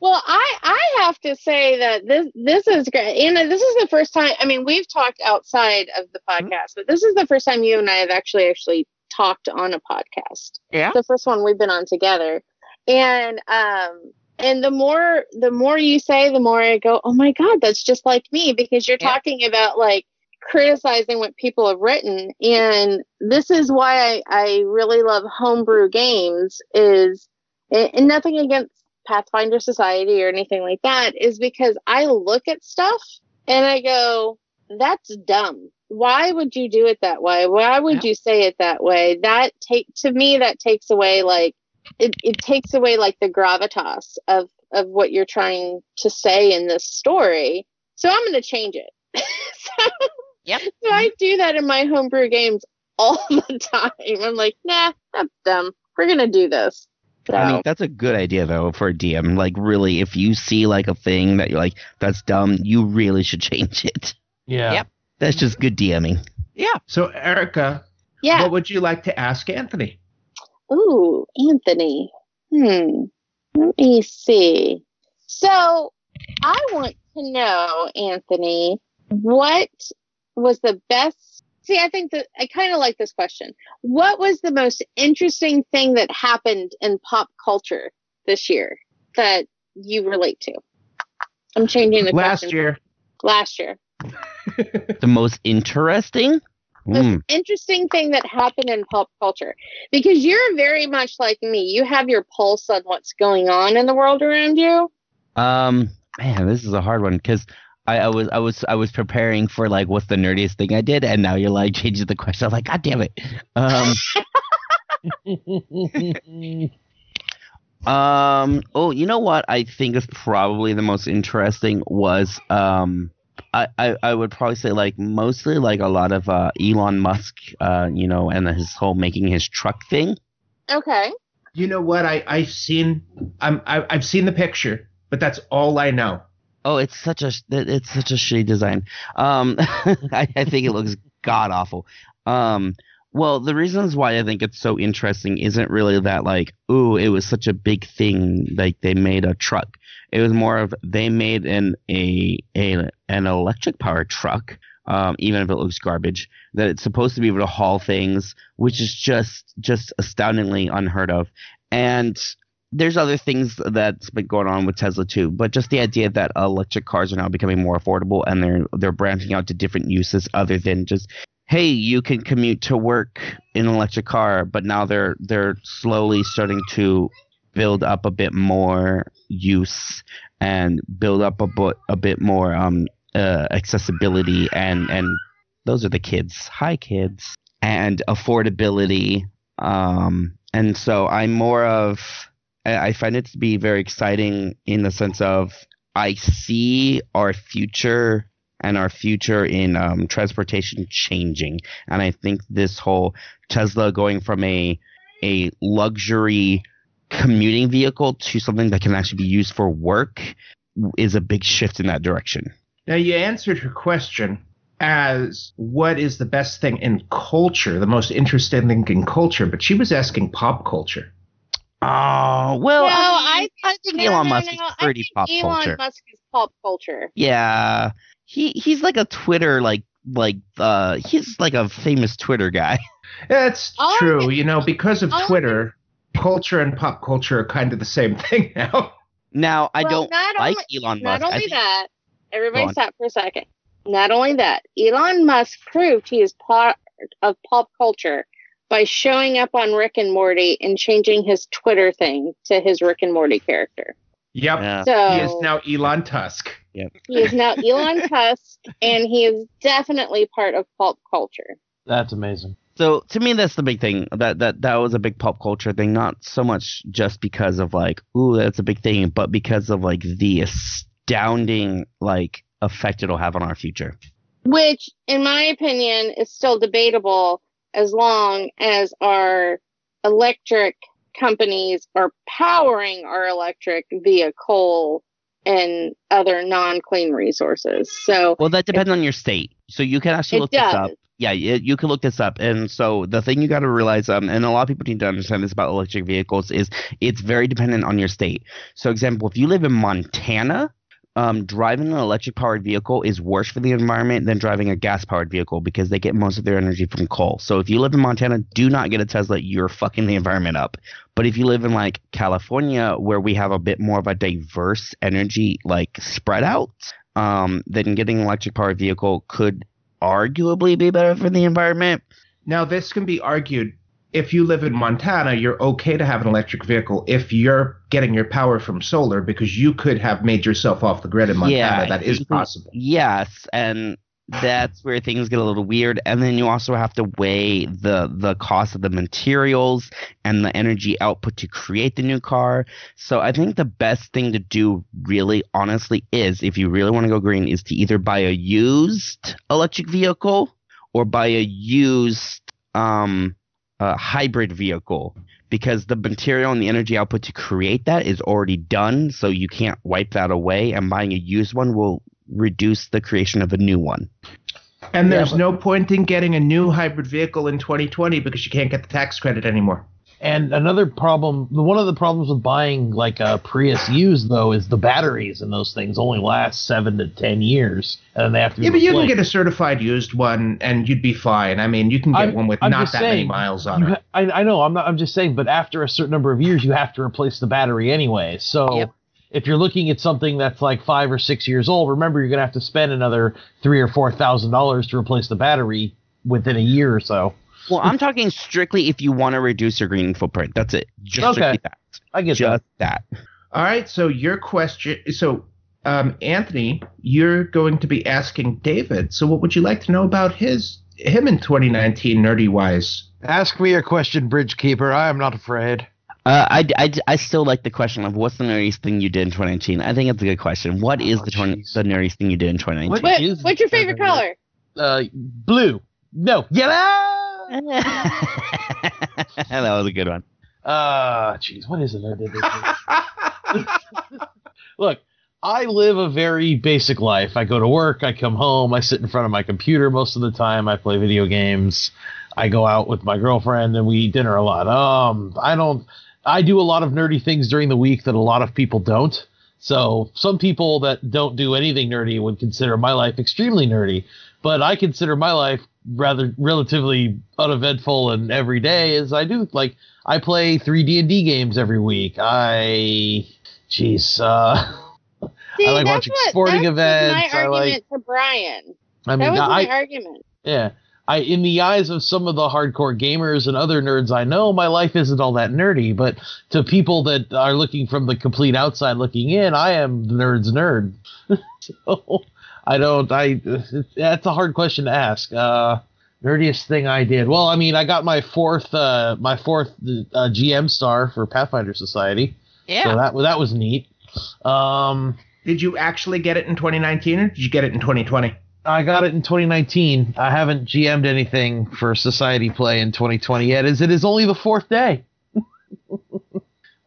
Well, I I have to say that this this is great. Anna, this is the first time. I mean, we've talked outside of the Mm-hmm. podcast, but this is the first time you and I have actually actually talked on a podcast. Yeah. It's the first one we've been on together, and um and the more the more you say, the more I go, oh my god, that's just like me because you're Yeah. talking about like criticizing what people have written and this is why I, I really love homebrew games is and nothing against Pathfinder Society or anything like that is because I look at stuff and I go, that's dumb. Why would you do it that way? Why would you say it that way? That take to me that takes away like it, it takes away like the gravitas of of what you're trying to say in this story. So I'm going to change it. so, Yep. so I do that in my homebrew games all the time. I'm like, nah, that's dumb. We're going to do this. So, I mean, that's a good idea though for a DM. Like, really, if you see like a thing that you're like, that's dumb, you really should change it. yeah. Yep. That's just good DMing. Yeah. so, Erica, yeah. what would you like to ask Anthony? Ooh, Anthony. Hmm. Let me see. So I want to know, Anthony, what was the best see, I think that I kind of like this question. What was the most interesting thing that happened in pop culture this year that you relate to? I'm changing the Last question. year, Last year. The most interesting? Most Hmm. interesting thing that happened in pop culture. Because you're very much like me. You have your pulse on what's going on in the world around you. Um, man, this is a hard one because I, I was I was I was preparing for like what's the nerdiest thing I did, and now you're like changing the question. I'm like, God damn it. Um, um. Oh, you know what? I think is probably the most interesting was um. I, I, I would probably say like mostly like a lot of uh, Elon Musk uh you know and his whole making his truck thing Okay. you know what? I I've seen I'm I, I've seen the picture, but that's all I know. Oh, it's such a it's such a shitty design. Um, I, I think it looks god awful. Um, well, the reasons why I think it's so interesting isn't really that like, ooh, it was such a big thing, like they made a truck. It was more of they made an a, a an electric powered truck. Um, even if it looks garbage, that it's supposed to be able to haul things, which is just just astoundingly unheard of. And there's other things that's been going on with Tesla too, but just the idea that electric cars are now becoming more affordable and they're they're branching out to different uses other than just hey, you can commute to work in an electric car, but now they're they're slowly starting to build up a bit more use and build up a bit a bit more um uh, accessibility and and those are the kids. Hi kids. And affordability um and so I'm more of I find it to be very exciting in the sense of I see our future and our future in um, transportation changing, and I think this whole Tesla going from a a luxury commuting vehicle to something that can actually be used for work is a big shift in that direction. Now you answered her question as what is the best thing in culture, the most interesting thing in culture, but she was asking pop culture. Oh well, No, I, I- I think No, Elon no, Musk no, is I pretty think pop Elon culture. Musk is pop culture. Yeah, he he's like a Twitter like like uh he's like a famous Twitter guy. That's All I true. can- You know, because of all Twitter, culture and pop culture are kind of the same thing now. Now I Well, don't like only- Elon Musk. I only think- that, everybody on. stop for a second. Not only that, Elon Musk proved he is part of pop culture by showing up on Rick and Morty and changing his Twitter thing to his Rick and Morty character. Yep. Yeah. So He is now Elon Tusk. Yep. he is now Elon Tusk, and he is definitely part of pop culture. That's amazing. So to me, that's the big thing. That that that was a big pop culture thing. Not so much just because of like, ooh, that's a big thing, but because of like the astounding like effect it'll have on our future. which in my opinion is still debatable as long as our electric companies are powering our electric via coal and other non-clean resources so Well, that depends on your state. So you can actually look this up. Yeah, you, you can look this up. And so the thing you got to realize, um, and a lot of people need to understand this about electric vehicles, is it's very dependent on your state. So, example, if you live in Montana, um, driving an electric powered vehicle is worse for the environment than driving a gas powered vehicle because they get most of their energy from coal. So if you live in Montana, do not get a Tesla. You're fucking the environment up. But if you live in like California, where we have a bit more of a diverse energy like spread out, um, then getting an electric powered vehicle could arguably be better for the environment. Now, this can be argued. If you live in Montana, you're okay to have an electric vehicle if you're getting your power from solar because you could have made yourself off the grid in Montana. Yeah, that is possible. Yes, and that's where things get a little weird. And then you also have to weigh the the cost of the materials and the energy output to create the new car. So I think the best thing to do, really, honestly, is if you really want to go green, is to either buy a used electric vehicle or buy a used um uh, hybrid vehicle because the material and the energy output to create that is already done so you can't wipe that away and buying a used one will reduce the creation of a new one And Yeah, there's but- no point in getting a new hybrid vehicle in 2020 because you can't get the tax credit anymore. And another problem, one of the problems with buying like a Prius used though, is the batteries in those things only last seven to ten years, and then they have to. Be Yeah, but you can get a certified used one and you'd be fine. I mean, you can get I'm- one with I'm not just that many miles on it. I, I know. I'm not. I'm just saying. But after a certain number of years, you have to replace the battery anyway. So Yep. if you're looking at something that's like five or six years old, remember you're gonna have to spend another three or four thousand dollars to replace the battery within a year or so. Well, I'm talking strictly if you want to reduce your green footprint. That's it. Just Okay. that. I get Just that. All right, so your question so um, Anthony, you're going to be asking David. So what would you like to know about his him in 2019 nerdy wise? Ask me a question, Bridgekeeper. I am not afraid. Uh, I, I, I still like the question of what's the nerdiest thing you did in 2019. I think it's a good question. What is Oh, the, 20, the nerdiest thing you did in 2019? What What, is what's your favorite favorite- color? Uh, blue. No, yellow. That was a good one. Ah, jeez, what is it? I did this? Look, I live a very basic life. I go to work, I come home, I sit in front of my computer most of the time, I play video games, I go out with my girlfriend and we eat dinner a lot. Um, I don't I do a lot of nerdy things during the week that a lot of people don't. So, some people that don't do anything nerdy would consider my life extremely nerdy, but I consider my life rather relatively uneventful and everyday as I do like I play three D and D games every week. I, jeez, uh, See, I like watching what, sporting that was events. My I like- argument to Brian. I that mean, was my I, argument. yeah, I in the eyes of some of the hardcore gamers and other nerds I know, my life isn't all that nerdy. But to people that are looking from the complete outside looking in, I am the nerd's nerd. so I don't. I that's a hard question to ask. Uh, nerdiest thing I did. Well, I mean, I got my fourth, uh, my fourth uh, GM star for Pathfinder Society. Yeah. So that that was neat. Um, Did you actually get it in 2019 or did you get it in 2020? I got it in 2019. I haven't GM'd anything for Society Play in 2020 yet, as it is only the fourth day. uh,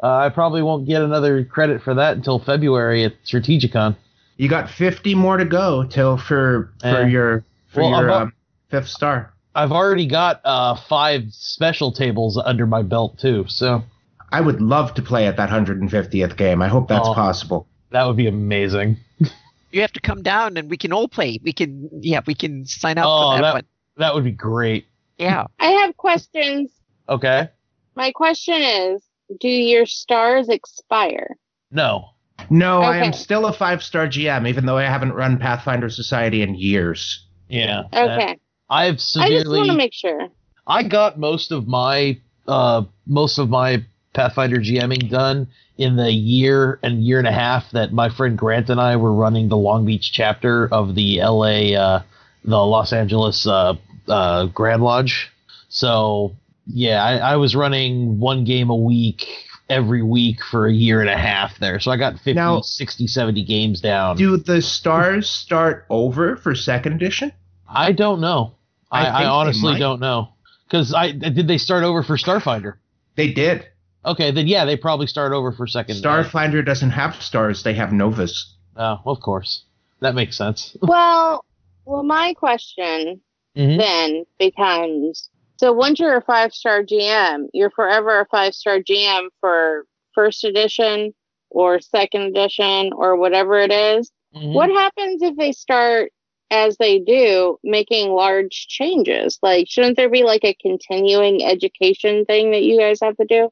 I probably won't get another credit for that until February at Strategicon. You got 50 more to go till for for Eh. your for Well, your um, fifth star. I've already got uh, five special tables under my belt too, so I would love to play at that 150th game. I hope that's Oh. possible. that would be amazing. You have to come down and we can all play. We can, yeah, we can sign up Oh, for that, that- one. That would be great. Yeah. I have questions. Okay. My question is, do your stars expire? No. No, I am still a five star GM, even though I haven't run Pathfinder Society in years. Yeah. Okay. I've severely. I just want to make sure. I got most of my uh most of my Pathfinder GMing done in the year and year and a half that my friend Grant and I were running the Long Beach chapter of the LA uh the Los Angeles uh uh Grand Lodge. So yeah, I, I was running one game a week every week for a year and a half there. So I got 50, Now- 60, 70 games down. Do the stars start over for second edition? I don't know. I I, I honestly don't know. Because I did they start over for Starfinder? They did. Okay, then yeah, they probably start over for second. Starfinder doesn't have stars, they have novas. Oh, of course, that makes sense. Well, well, my question Mhm. then becomes: so once you're a five star GM, you're forever a five star GM for first edition or second edition or whatever it is. Mhm. What happens if they start as they do making large changes? Like, shouldn't there be like a continuing education thing that you guys have to do?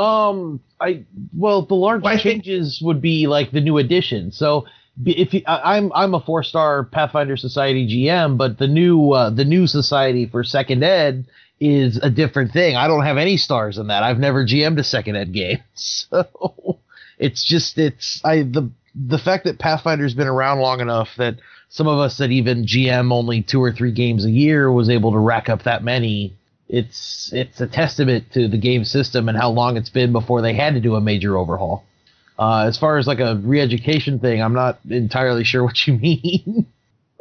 Um, I well, the large Well, I think- changes would be like the new edition. So b- if you, I, I'm I'm a four star Pathfinder Society GM, but the new uh, the new society for Second Ed is a different thing. I don't have any stars in that. I've never GM'd a Second Ed game, so it's just it's I the the fact that Pathfinder's been around long enough that some of us that even GM only two or three games a year was able to rack up that many it's it's a testament to the game system and how long it's been before they had to do a major overhaul. Uh, as far as like a re-education thing, I'm not entirely sure what you mean.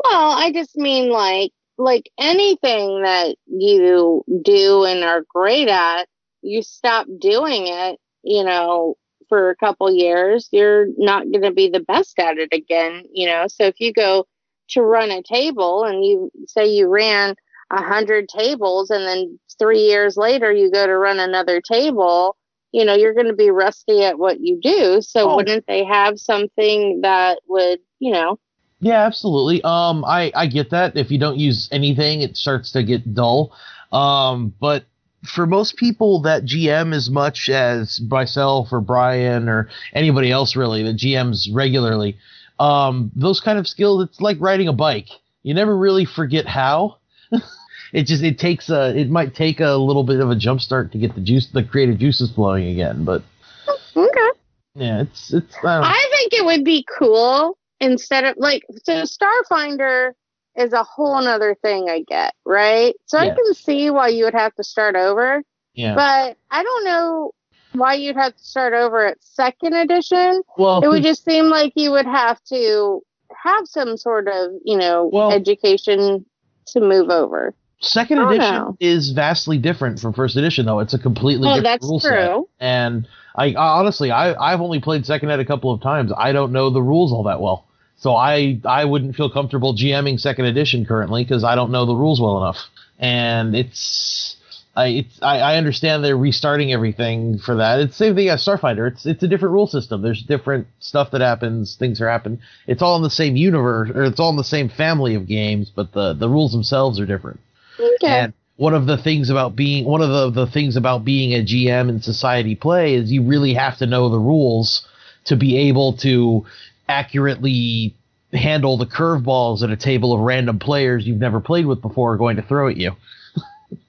Well, I just mean like like anything that you do and are great at, you stop doing it, you know, for a couple years, you're not going to be the best at it again, you know. So if you go to run a table and you say you ran a hundred tables and then three years later you go to run another table, you know, you're going to be rusty at what you do. So Oh. wouldn't they have something that would, you know, Yeah, absolutely. Um, I I get that. If you don't use anything, it starts to get dull. Um, but for most people that GM as much as myself or Brian or anybody else really that GMs regularly, um, those kind of skills, it's like riding a bike. You never really forget how. it just it takes a it might take a little bit of a jump start to get the juice the creative juices flowing again. But oh, okay. yeah, it's it's I. I think it would be cool instead of like so Starfinder is a whole nother thing I get, right? So I can see why you would have to start over, yeah. but I don't know why you'd have to start over at second edition. well, It would just seem like you would have to have some sort of, you know, Well- education to move over. Second Oh, edition no. is vastly different from first edition, though. It's a completely different rule set. true. And I, honestly, I, I've only played second ed a couple of times. I don't know the rules all that well, so I, I wouldn't feel comfortable GMing second edition currently because I don't know the rules well enough. And it's, I, it's, I, I understand they're restarting everything for that. It's the same thing as Starfinder. It's, it's a different rule system. There's different stuff that happens. Things are happening. It's all in the same universe, or it's all in the same family of games, but the, the rules themselves are different. Okay. And one of the things about being one of the, the things about being a GM in society play is you really have to know the rules to be able to accurately handle the curveballs that a table of random players you've never played with before are going to throw at you.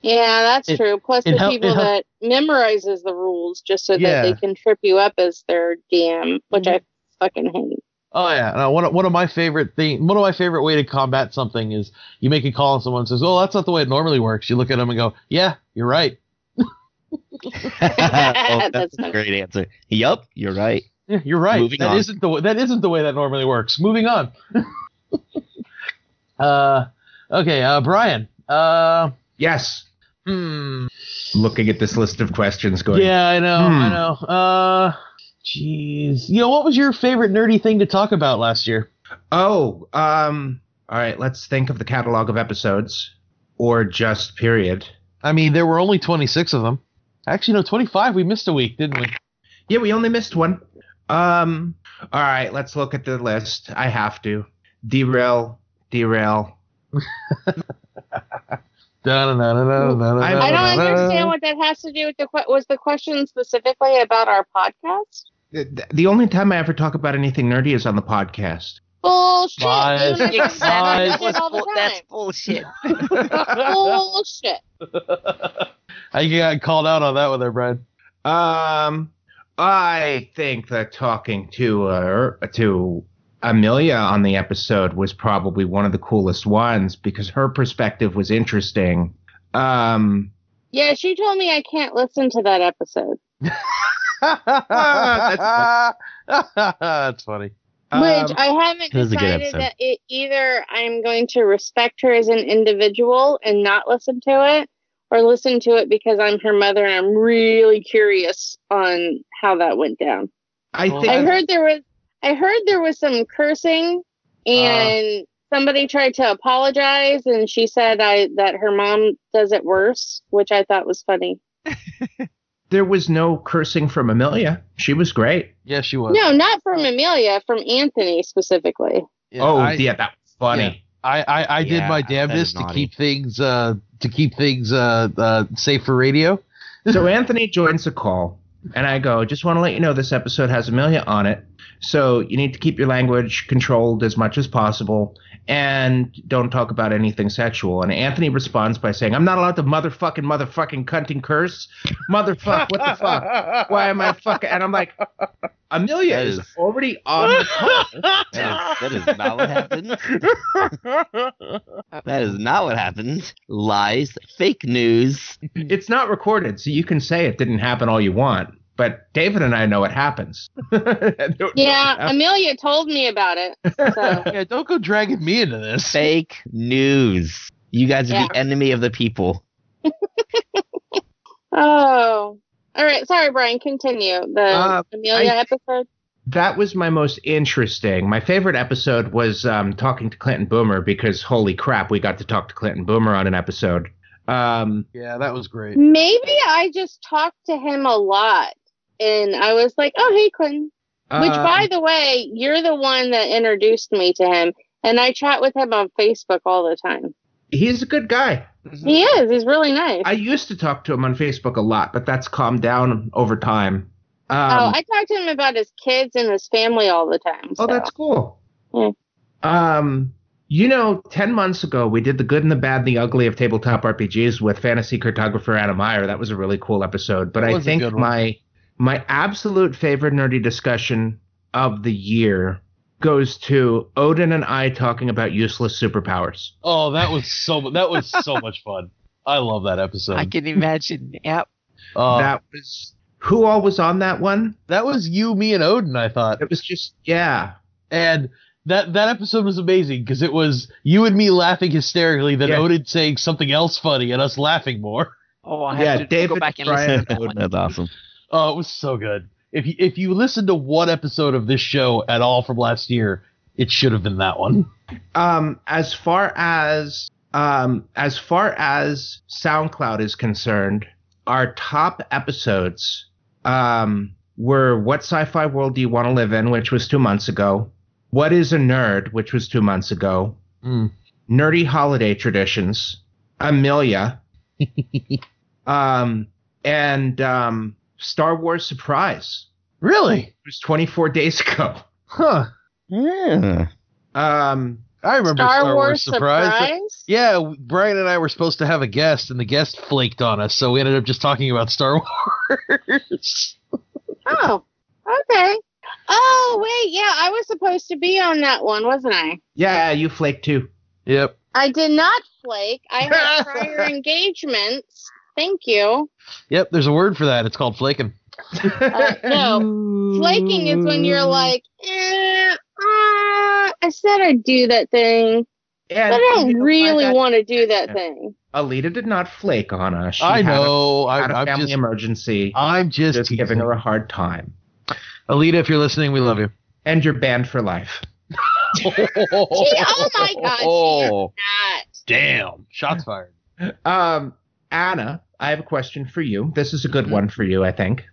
yeah, that's it- true. Plus the hel- it people that memorizes the rules just so Yeah. that they can trip you up as their DM, which mm-hmm. I fucking hate. Oh yeah, and, uh, one of, one of my favorite thing, one of my favorite way to combat something is you make a call and someone says, "Oh, that's not the way it normally works." You look at them and go, "Yeah, you're right. oh, that's, That's a great answer. Yep, you're right. Yeah, you're right. Moving That on. not the way, that isn't the way that normally works. Moving on. uh, okay, uh, Brian. Uh, Yes. hmm. Looking at this list of questions going. Yeah, I know, I Hmm. know. Uh, jeez. You know, what was your favorite nerdy thing to talk about last year? Oh, um, all right, let's think of the catalog of episodes or just period. I mean, there were only 26 of them. Actually, no, 25. We missed a week, didn't we? Yeah, we only missed one. Um, all right, let's look at the list. I have to. Derail, derail. I don't understand what that has to do with the was the question specifically about our podcast. The, the only time I ever talk about anything nerdy is on the podcast. Bullshit. Lies. You and I talk about Lies. that shit That's bullshit. Bullshit. I got called out on that one there, Brian. Um, I think that talking to uh, to Amelia on the episode was probably one of the coolest ones because her perspective was interesting. Um, Yeah, she told me I can't listen to that episode. That's funny. Which um, I haven't It was a good decided that it, either I'm going to respect her as an individual and not listen to it, or listen to it because I'm her mother and I'm really curious on how that went down. I think I heard there was I heard there was some cursing and somebody tried to apologize and she said I that her mom does it worse, which I thought was funny. there was no cursing from Amelia. She was great. Yeah, she was. No, not from Amelia, from Anthony specifically. Yeah, oh, I, yeah, that was funny. I, I, I did Yeah, my that is damnedest to keep things uh to keep things uh, uh safe for radio. so Anthony joins the call, and I go, just want to let you know this episode has Amelia on it. So you need to keep your language controlled as much as possible and don't talk about anything sexual. And Anthony responds by saying, I'm not allowed to motherfucking, motherfucking cunting curse. Motherfuck, what the fuck? Why am I fucking? And I'm like, Amelia That is, is- already on the call. That is, that is not what happened. That is not what happened. Lies, fake news. It's not recorded, so you can say it didn't happen all you want. But David and I know what happens. Yeah, Amelia told me about it. So yeah, don't go dragging me into this. Fake news. You guys are Yeah. the enemy of the people. Oh. All right, sorry, Brian. Continue the Uh, Amelia I- episode. that was my most interesting. My favorite episode was um, talking to Clinton Boomer because holy crap, we got to talk to Clinton Boomer on an episode. Um, Yeah, that was great. Maybe I just talked to him a lot, and I was like, "Oh, hey, Clinton." Which, uh, by the way, you're the one that introduced me to him, and I chat with him on Facebook all the time. he's a good guy. He is. He's really nice. I used to talk to him on Facebook a lot, but that's calmed down over time. Um, oh, I talk to him about his kids and his family all the time. Oh, that's cool. Yeah. Um, you know, ten months ago we did the good and the bad and the ugly of tabletop RPGs with fantasy cartographer Anna Meyer. That was a really cool episode. But I think my my absolute favorite nerdy discussion of the year goes to Odin and I talking about useless superpowers. Oh, that was so that was so much fun. I love that episode. I can imagine. Yep. Uh, that, that was who all was on that one? That was you, me, and Odin. I thought, It was just yeah. and that that episode was amazing because it was you and me laughing hysterically, then Yeah. Odin saying something else funny, and us laughing more. Oh, I have Yeah, to David, go back and Brian, listen to that one. That's awesome. Oh, it was so good. If you, if you listen to one episode of this show at all from last year, it should have been that one. um as far as um as far as SoundCloud is concerned, our top episodes um were What Sci-Fi World Do You Want to Live In, which was two months ago. What is a Nerd, which was two months ago. Mm. Nerdy Holiday Traditions, Amelia, um, and um, Star Wars Surprise. Really? It was 24 days ago. Huh. Yeah. Um, I remember Star, Wars surprise. surprise. Yeah, Brian and I were supposed to have a guest, and the guest flaked on us, so we ended up just talking about Star Wars. Oh, okay. Oh, wait. Yeah, I was supposed to be on that one, wasn't I? yeah, you flaked too. yep. I did not flake. I had prior engagements. Thank you. Yep. There's a word for that. It's called flaking. Uh, no, flaking is when you're like, eh, ah, I said I'd do that thing, And but I don't really want to do that thing. Alita did not flake on us. She I had a- know. Had I, a I'm family just. emergency. I'm just, Just giving her a hard time. Alita, if you're listening, we love you. And you're banned for life. Gee, oh my God, she is Oh, not. damn! Shots fired. Um, Anna, I have a question for you. This is a good Mhm. one for you, I think.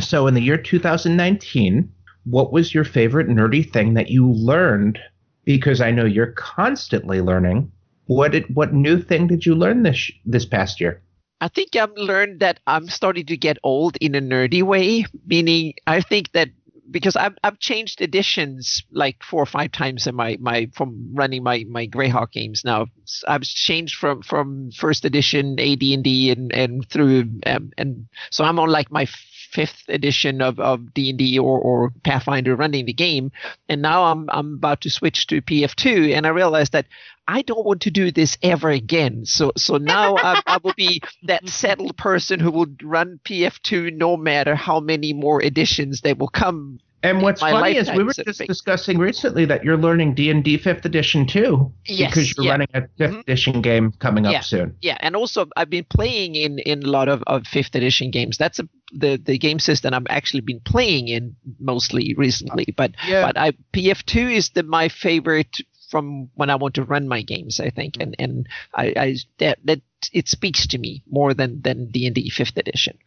So, in the year 2019, what was your favorite nerdy thing that you learned? Because I know you're constantly learning. What did what new thing did you learn this this past year? I think I've learned that I'm starting to get old in a nerdy way, meaning I think that because I've I've changed editions like four or five times in my my from running my my Greyhawk games now. I've changed from from first edition AD and D and and through um, and so I'm on like my fifth edition of of D and D or or Pathfinder running the game, and now I'm I'm about to switch to PF2, and I realized that I don't want to do this ever again. So so now I, I will be that settled person who will run PF2 no matter how many more editions they will come. And what's My funny is we were just discussing recently that you're learning D and D fifth edition too, Yes, because you're yeah. running a 5th Mhm. edition game coming Yeah. up soon. Yeah, and also I've been playing in in a lot of, of fifth edition games. That's a, the the game system I've actually been playing in mostly recently. But Yeah. but I PF2 is the my favorite from when I want to run my games. I think, and and I, I that that it speaks to me more than than D and D fifth edition.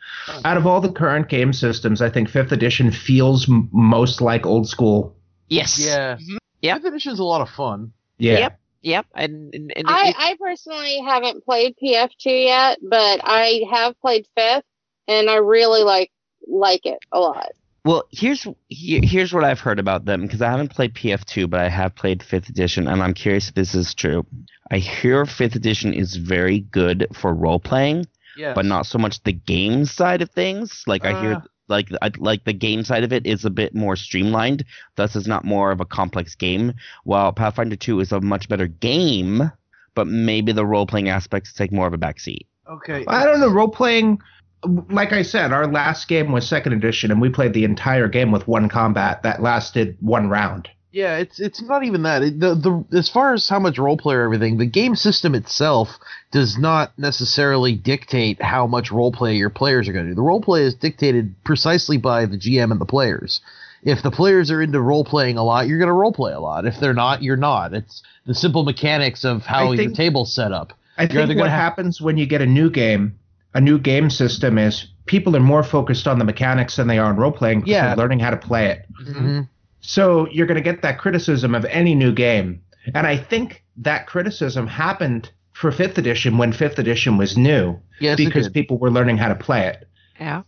Out of all the current game systems, I think fifth edition feels m- most like old school. Yes. Yeah. Mhm. Yeah. Fifth edition's a lot of fun. Yeah. Yep. Yep. And and, and I, it- I personally haven't played PF2 yet, but I have played fifth, and I really like like it a lot. Well, here's here, here's what I've heard about them because I haven't played PF2, but I have played Fifth Edition, and I'm curious if this is true. I hear Fifth Edition is very good for role playing, Yeah. but not so much the game side of things. Like I Uh. hear like I, like the game side of it is a bit more streamlined, thus is not more of a complex game. While Pathfinder 2 is a much better game, but maybe the role playing aspects take more of a backseat. Okay. I don't know. Role playing, like I said, our last game was second edition, and we played the entire game with one combat that lasted one round. Yeah, it's it's not even that. It, the the as far as how much role play or everything, the game system itself does not necessarily dictate how much role play your players are going to do. The role play is dictated precisely by the GM and the players. if the players are into role playing a lot, you're going to role play a lot. If they're not, you're not. It's the simple mechanics of how I your think- table's set up. I You're think what ha- happens when you get a new game, a new game system is people are more focused on the mechanics than they are on role playing because Yeah. they're learning how to play it. Mhm. So you're going to get that criticism of any new game. And I think that criticism happened for 5th edition when 5th edition was new Yes, because people were learning how to play it. Yeah.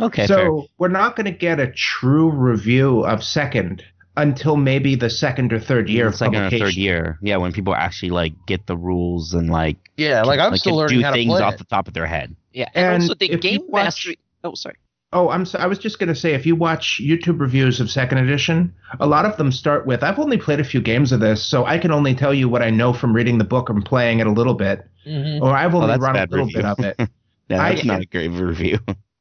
Okay, so fair. we're not going to get a true review of second until maybe the second or third year of second or publication. third year. Yeah, when people actually like get the rules and like yeah, like I'm like, still can learning do how to things play off it. the top of their head. Yeah. And, And also the game watch- mastery. Oh, sorry. Oh, I'm so, I was just going to say if you watch YouTube reviews of second edition, a lot of them start with I've only played a few games of this, so I can only tell you what I know from reading the book and playing it a little bit, Mhm. or I've Oh, only that's run a little review. bit of it. Yeah, I- that's not a great review.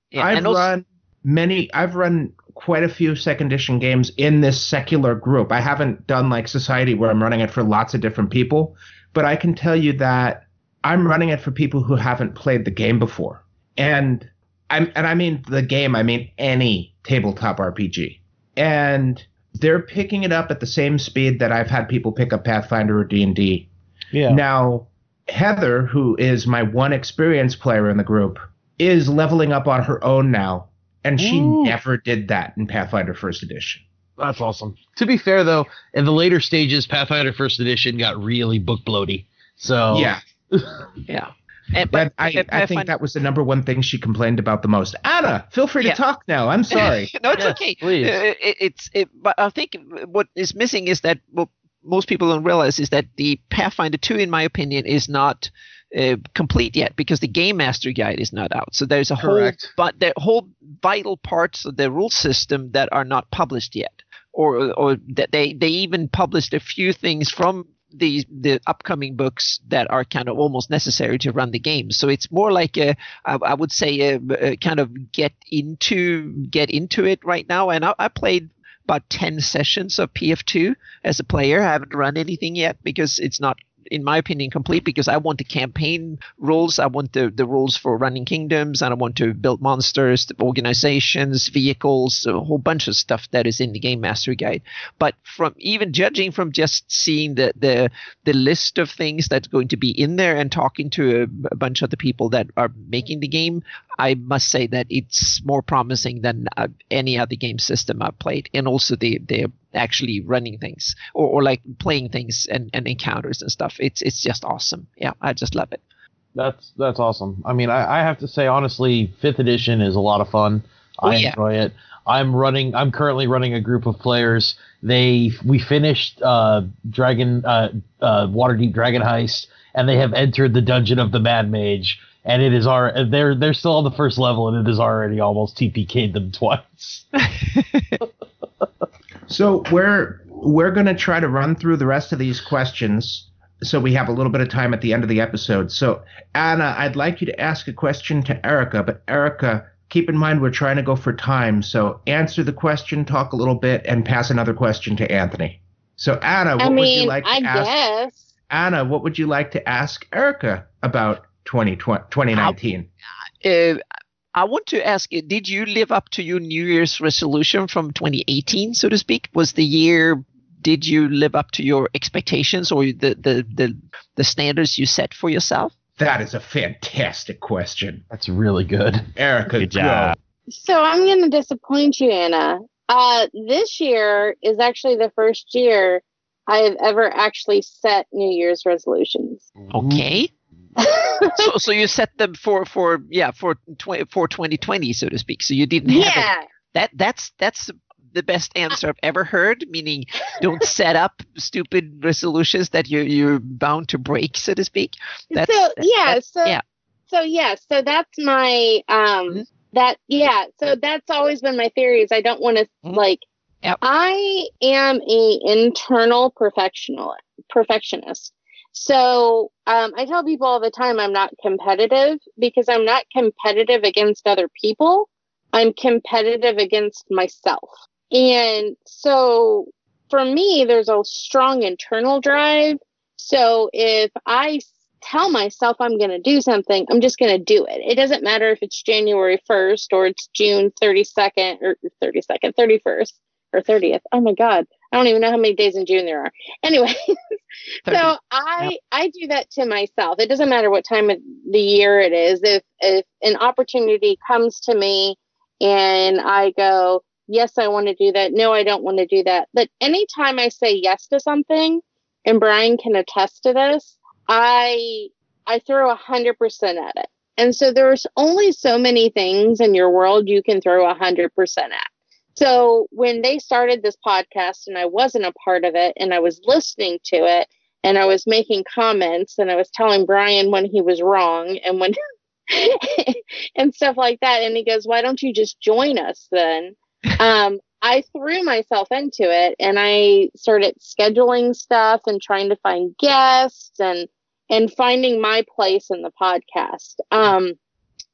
Yeah. I've also, run many I've run quite a few second edition games in this secular group. I haven't done like society where I'm running it for lots of different people, but I can tell you that I'm running it for people who haven't played the game before. And I'm and I mean the game, I mean any tabletop RPG. And they're picking it up at the same speed that I've had people pick up Pathfinder or D&D. Yeah. Now, Heather, who is my one experienced player in the group, is leveling up on her own now, and she Ooh. never did that in Pathfinder First Edition. That's awesome. To be fair, though, in the later stages, Pathfinder First Edition got really book bloaty. So Yeah, yeah. And, but but I, I think Pathfinder- that was the number one thing she complained about the most. Anna, feel free to Yeah. talk now. I'm sorry. no, it's Yes, okay. please. Uh, it, it's it, but I think what is missing is that what most people don't realize is that the Pathfinder 2, in my opinion, is not uh, complete yet because the game master guide is not out. So there's a Correct. whole but there whole vital parts of the rule system that are not published yet, or or that they they even published a few things from the the upcoming books that are kind of almost necessary to run the game. So it's more like a I, I would say a, a kind of get into get into it right now. And I, I played about ten sessions of PF2 as a player. I haven't run anything yet because it's not. In my opinion, complete because I want the campaign rules. I want the, the rules for running kingdoms, and I want to build monsters, organizations, vehicles, a whole bunch of stuff that is in the game master guide but from even judging from just seeing the the the list of things that's going to be in there and talking to a, a bunch of the people that are making the game i must say that it's more promising than uh, any other game system i've played and also the the actually running things or, or like playing things and, and encounters and stuff it's it's just awesome yeah i just love it That's that's awesome. I mean, I, I have to say honestly, fifth edition is a lot of fun. Oh, I yeah. enjoy it. I'm running. I'm currently running a group of players. They we finished uh, Dragon uh, uh, Waterdeep Dragon Heist, and they have entered the dungeon of the Mad Mage. And it is our they're they're still on the first level, and it is already almost TPK'd them twice. So we're we're gonna try to run through the rest of these questions so we have a little bit of time at the end of the episode. So Anna, I'd like you to ask a question to Erica, but Erica, keep in mind we're trying to go for time. So answer the question, talk a little bit, and pass another question to Anthony. So Anna, what I would you like to I ask guess. Anna, what would you like to ask Erica about 2020, 2019? uh, I want to ask you, did you live up to your New Year's resolution from 2018, so to speak? Was the year, did you live up to your expectations or the, the, the, the standards you set for yourself? That is a fantastic question. That's really good. Erica, Good go. job. So I'm going to disappoint you, Anna. Uh, this year is actually the first year I have ever actually set New Year's resolutions. Okay. So, so you set them for, for, yeah, for, tw- for 2020, so to speak. So you didn't have it. yeah. that, that's, that's the best answer I've ever heard, meaning don't set up stupid resolutions that you, you're bound to break, so to speak. That's, so yeah, that's- so yeah. so yeah, so that's my um Mhm. that yeah, so that's always been my theory is I don't want to Mhm. like Yep. I am a internal perfectional perfectionist. So um, I tell people all the time I'm not competitive because I'm not competitive against other people. I'm competitive against myself. And so for me, there's a strong internal drive. So if I tell myself I'm going to do something, I'm just going to do it. It doesn't matter if it's January 1st or it's June 32nd or 32nd, 31st. or 30th. Oh my God. I don't even know how many days in June there are. Anyway, so I I do that to myself. It doesn't matter what time of the year it is. If if an opportunity comes to me and I go, yes, I want to do that. No, I don't want to do that. But anytime I say yes to something, and Brian can attest to this, I I throw a hundred percent at it. And so there's only so many things in your world you can throw a hundred percent at. So when they started this podcast and I wasn't a part of it and I was listening to it and I was making comments and I was telling Brian when he was wrong and when and stuff like that. And he goes, Why don't you just join us then? Um, I threw myself into it and I started scheduling stuff and trying to find guests and and finding my place in the podcast. Um,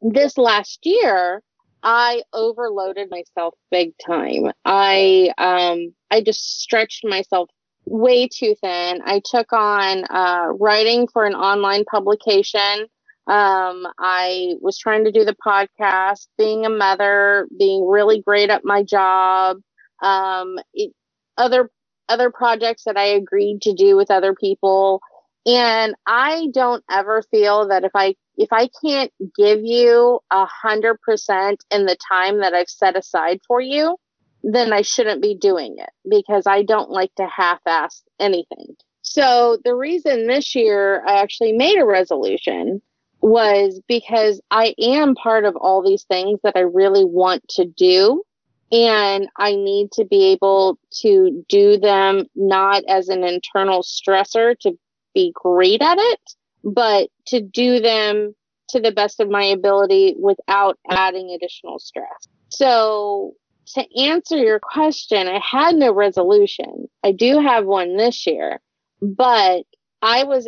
this last year, I overloaded myself big time. I um, I just stretched myself way too thin. I took on uh, writing for an online publication. Um, I was trying to do the podcast, being a mother, being really great at my job. Um, it, other other projects that I agreed to do with other people. And I don't ever feel that if I if I can't give you a hundred percent in the time that I've set aside for you, then I shouldn't be doing it because I don't like to half ass anything. So the reason this year I actually made a resolution was because I am part of all these things that I really want to do. And I need to be able to do them not as an internal stressor to be great at it, but to do them to the best of my ability without adding additional stress. So to answer your question, I had no resolution. I do have one this year, but I was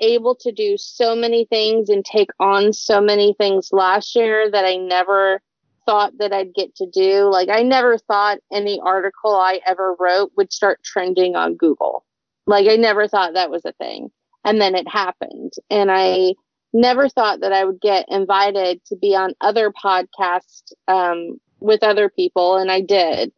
able to do so many things and take on so many things last year that I never thought that I'd get to do. Like I never thought any article I ever wrote would start trending on Google. Like I never thought that was a thing. And then it happened. And I never thought that I would get invited to be on other podcasts um, with other people, and I did.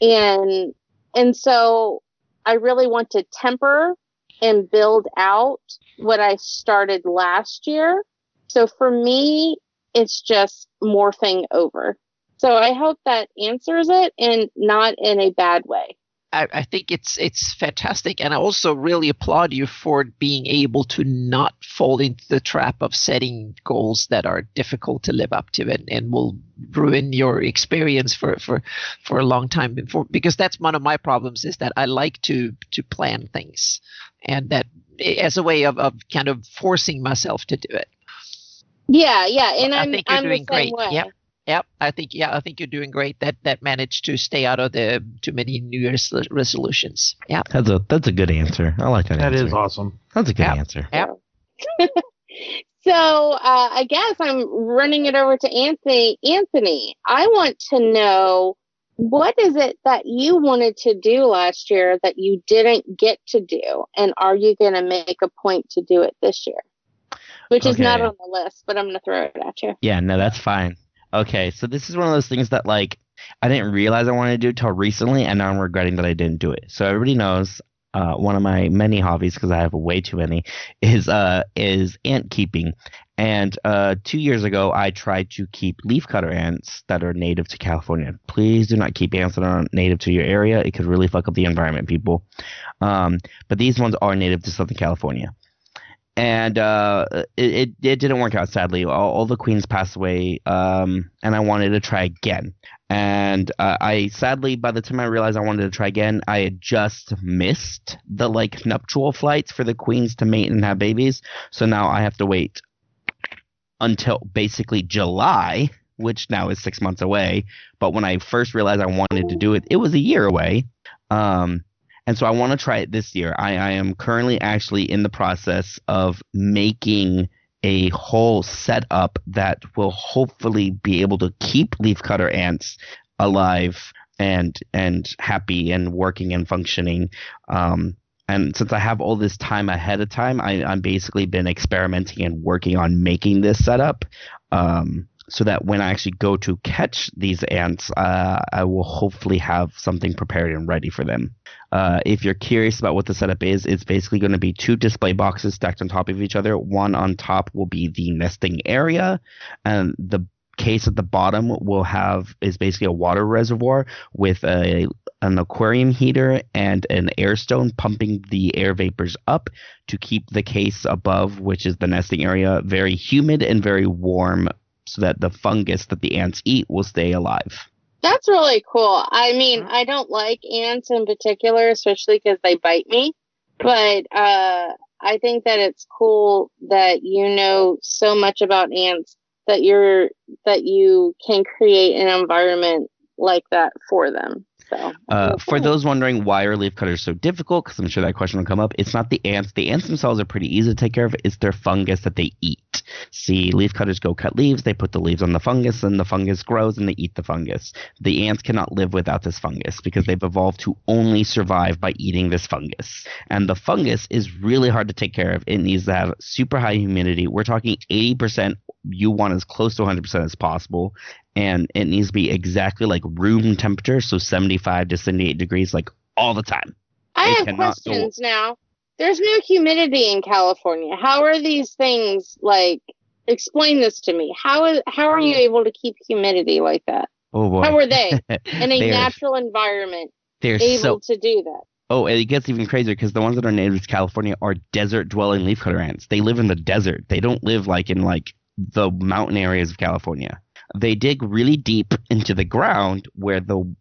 And and so I really want to temper and build out what I started last year. So for me, it's just morphing over. So I hope that answers it and not in a bad way. I, I think it's it's fantastic, and I also really applaud you for being able to not fall into the trap of setting goals that are difficult to live up to and, and will ruin your experience for, for for a long time before. Because that's one of my problems is that I like to to plan things, and that as a way of, of kind of forcing myself to do it. Yeah, yeah, and I I'm think you're I'm doing great. way. Yep. Yep, I think yeah, I think you're doing great. That that managed to stay out of the too many New Year's resolutions. Yeah, That's a that's a good answer. I like that. That answer. is awesome. That's a good Yeah. answer. Yep. So uh, I guess I'm running it over to Anthony. Anthony, I want to know what is it that you wanted to do last year that you didn't get to do, and are you going to make a point to do it this year? Which is not on the list, but I'm going to throw it at you. Yeah, no, that's fine. Okay, so this is one of those things that like I didn't realize I wanted to do till recently, and now I'm regretting that I didn't do it. So everybody knows uh, one of my many hobbies because I have way too many is uh is ant keeping. And uh, two years ago, I tried to keep leafcutter ants that are native to California. Please do not keep ants that are native to your area. It could really fuck up the environment, people. Um, but these ones are native to Southern California and uh, it, it it didn't work out sadly. All, all the queens passed away, um, and I wanted to try again. And uh, I sadly, by the time I realized I wanted to try again, I had just missed the like nuptial flights for the queens to mate and have babies. So now I have to wait until basically July, which now is six months away. But when I first realized I wanted to do it, it was a year away. Um, and so I want to try it this year. I, I am currently actually in the process of making a whole setup that will hopefully be able to keep leafcutter ants alive and and happy and working and functioning. Um, and since I have all this time ahead of time, I, I'm basically been experimenting and working on making this setup. Um, so that when I actually go to catch these ants, uh, I will hopefully have something prepared and ready for them. Uh, if you're curious about what the setup is, it's basically going to be two display boxes stacked on top of each other. One on top will be the nesting area, and the case at the bottom will have is basically a water reservoir with a an aquarium heater and an air stone pumping the air vapors up to keep the case above, which is the nesting area, very humid and very warm so that the fungus that the ants eat will stay alive. That's really cool. I mean, I don't like ants in particular, especially because they bite me. But uh, I think that it's cool that you know so much about ants that you're that you can create an environment like that for them. So Uh, for those wondering why are leaf cutters so difficult, because I'm sure that question will come up, it's not the ants. The ants themselves are pretty easy to take care of. It's their fungus that they eat. See, leaf cutters go cut leaves. They put the leaves on the fungus, and the fungus grows, and they eat the fungus. The ants cannot live without this fungus because they've evolved to only survive by eating this fungus. And the fungus is really hard to take care of. It needs to have super high humidity. We're talking 80%. You want as close to 100% as possible and it needs to be exactly like room temperature, so 75 to 78 degrees, like all the time. I have cannot go- questions now. There's no humidity in California. How are these things like? Explain this to me. How is how are you able to keep humidity like that? Oh boy, How are they in a natural environment they're able so to do that? oh, and it gets even crazier because the ones that are native to California are desert-dwelling leafcutter ants. They live in the desert. They don't live like in like the mountain areas of California. They dig really deep into the ground where the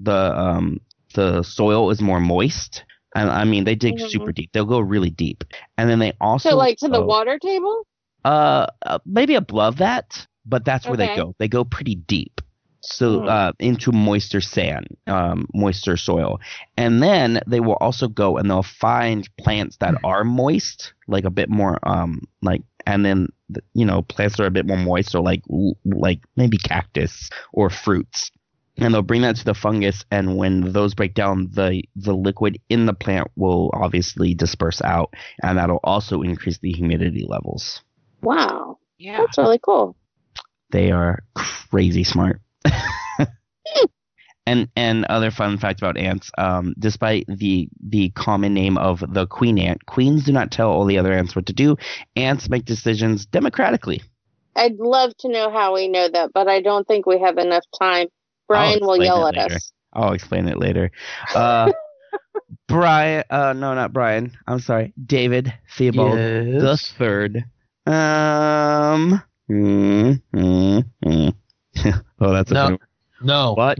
the um the soil is more moist. And I mean, they dig Mhm. super deep. They'll go really deep, and then they also So like to the water table? Uh, uh, maybe above that, but that's where they go. They go pretty deep. So Hmm. uh, into moister sand, um, moister soil, and then they will also go and they'll find plants that are moist, like a bit more, um, like, and then you know plants are a bit more moist, or like like maybe cactus or fruits, and they'll bring that to the fungus, and when those break down, the the liquid in the plant will obviously disperse out, and that'll also increase the humidity levels. Wow, Yeah. that's really cool. They are crazy smart. and and other fun fact about ants, um, despite the the common name of the queen ant, queens do not tell all the other ants what to do. Ants make decisions democratically. I'd love to know how we know that, but I don't think we have enough time. Brian will yell at later. us. I'll explain it later. Uh, Brian, uh, no, not Brian. I'm sorry, David Theobald the third. Um. mm, mm, mm. oh, that's a No. funny No. What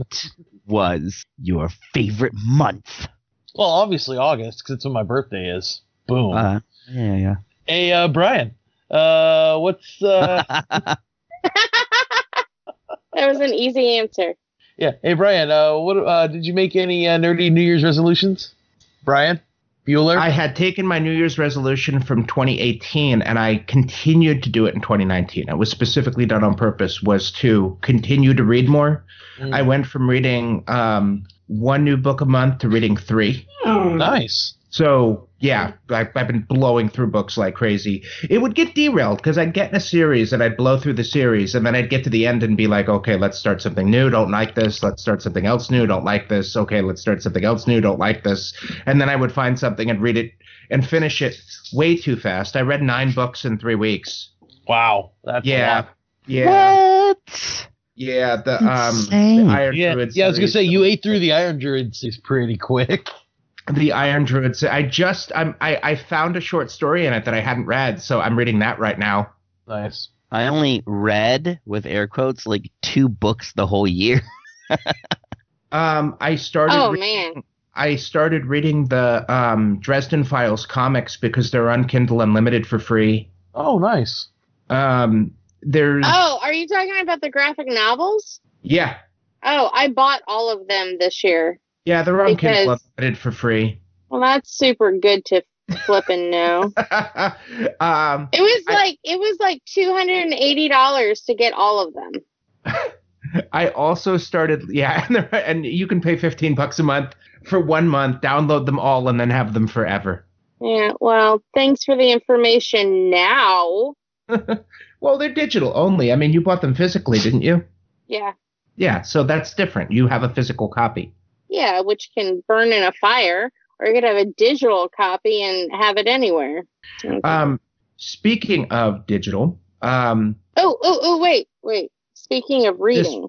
was your favorite month? Well, obviously August because it's when my birthday is. Boom. Uh, yeah, yeah. hey, uh, Brian. Uh, what's uh? That was an easy answer. yeah. Hey, Brian. Uh, what? Uh, did you make any uh, nerdy New Year's resolutions? Brian Bueller. I had taken my New Year's resolution from 2018 and I continued to do it in 2019. It was specifically done on purpose was to continue to read more. Mm. I went from reading um, one new book a month to reading three. nice. So yeah, I, I've been blowing through books like crazy. It would get derailed because I'd get in a series and I'd blow through the series and then I'd get to the end and be like, okay, let's start something new. Don't like this. Let's start something else new. Don't like this. Okay, let's start something else new. Don't like this. And then I would find something and read it and finish it way too fast. I read nine books in three weeks. Wow. That's Yeah, yeah, What? yeah. The um, the Iron Yeah, Druid yeah. I was gonna series. say you ate through the Iron Druids is pretty quick. The Iron Druids. I just I'm, I I found a short story in it that I hadn't read, so I'm reading that right now. Nice. I only read with air quotes like two books the whole year. Um, I started. Oh re- man. I started reading the um, Dresden Files comics because they're on Kindle Unlimited for free. Oh, nice. Um, there's Oh, are you talking about the graphic novels? yeah, Oh, I bought all of them this year. Yeah, on Kindle Because- Unlimited for free. Well, that's super good to flip and know. um, It was I- like it was like two hundred and eighty dollars to get all of them. I also started yeah, and, they're- and you can pay fifteen bucks a month for one month, download them all, and then have them forever. Yeah. Well, thanks for the information. Now, Well, they're digital only. I mean, you bought them physically, didn't you? Yeah. Yeah, so that's different. You have a physical copy. Yeah, which can burn in a fire, or you could have a digital copy and have it anywhere. Um, speaking of digital, um, oh, oh, oh, wait, wait. Speaking of reading.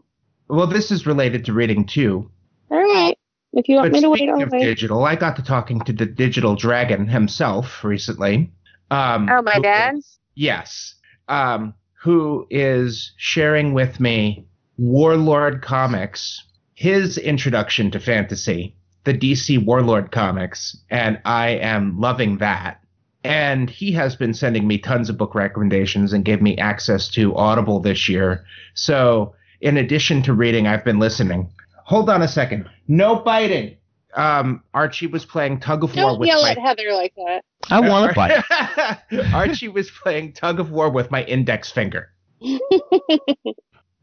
well, this is related to reading too. All right. If you want But me to wait, speaking I'll of wait. digital, I got to talking to the digital dragon himself recently. Um, Oh, my who dad? is- yes. Um, who is sharing with me Warlord Comics, his introduction to fantasy, the DC Warlord comics, and I am loving that. And he has been sending me tons of book recommendations and gave me access to Audible this year. So, in addition to reading, I've been listening. Hold on a second. No biting. Um, Archie was playing tug of war Don't with yell my at Heather like that. I want to bite. Archie was playing tug of war with my index finger.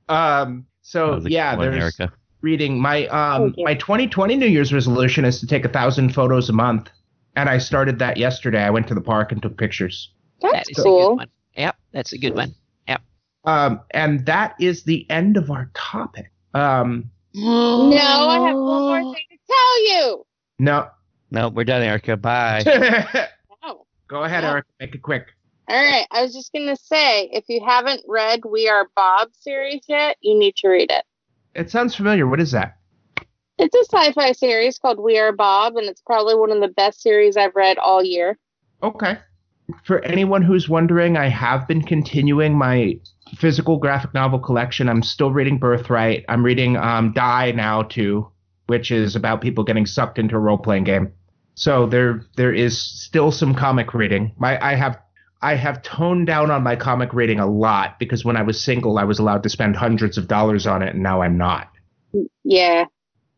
Um. So yeah, one, there's Erica. Reading my um my 2020 New Year's resolution is to take a thousand photos a month, and I started that yesterday. I went to the park and took pictures. That That's is a good cool. one. Yep, that's a good one. Um, and that is the end of our topic. Um, No, I have one more thing to tell you. no. No, we're done, Erica. Bye. Go ahead, Yeah. Eric. Make it quick. All right. I was just going to say if you haven't read We Are Bob series yet, you need to read it. It sounds familiar. What is that? It's a sci fi series called We Are Bob, and it's probably one of the best series I've read all year. Okay. For anyone who's wondering, I have been continuing my physical graphic novel collection. I'm still reading Birthright. I'm reading um, Die now too, which is about people getting sucked into a role playing game. So there there is still some comic reading. My I have I have toned down on my comic reading a lot because when I was single, I was allowed to spend hundreds of dollars on it, and now I'm not. Yeah.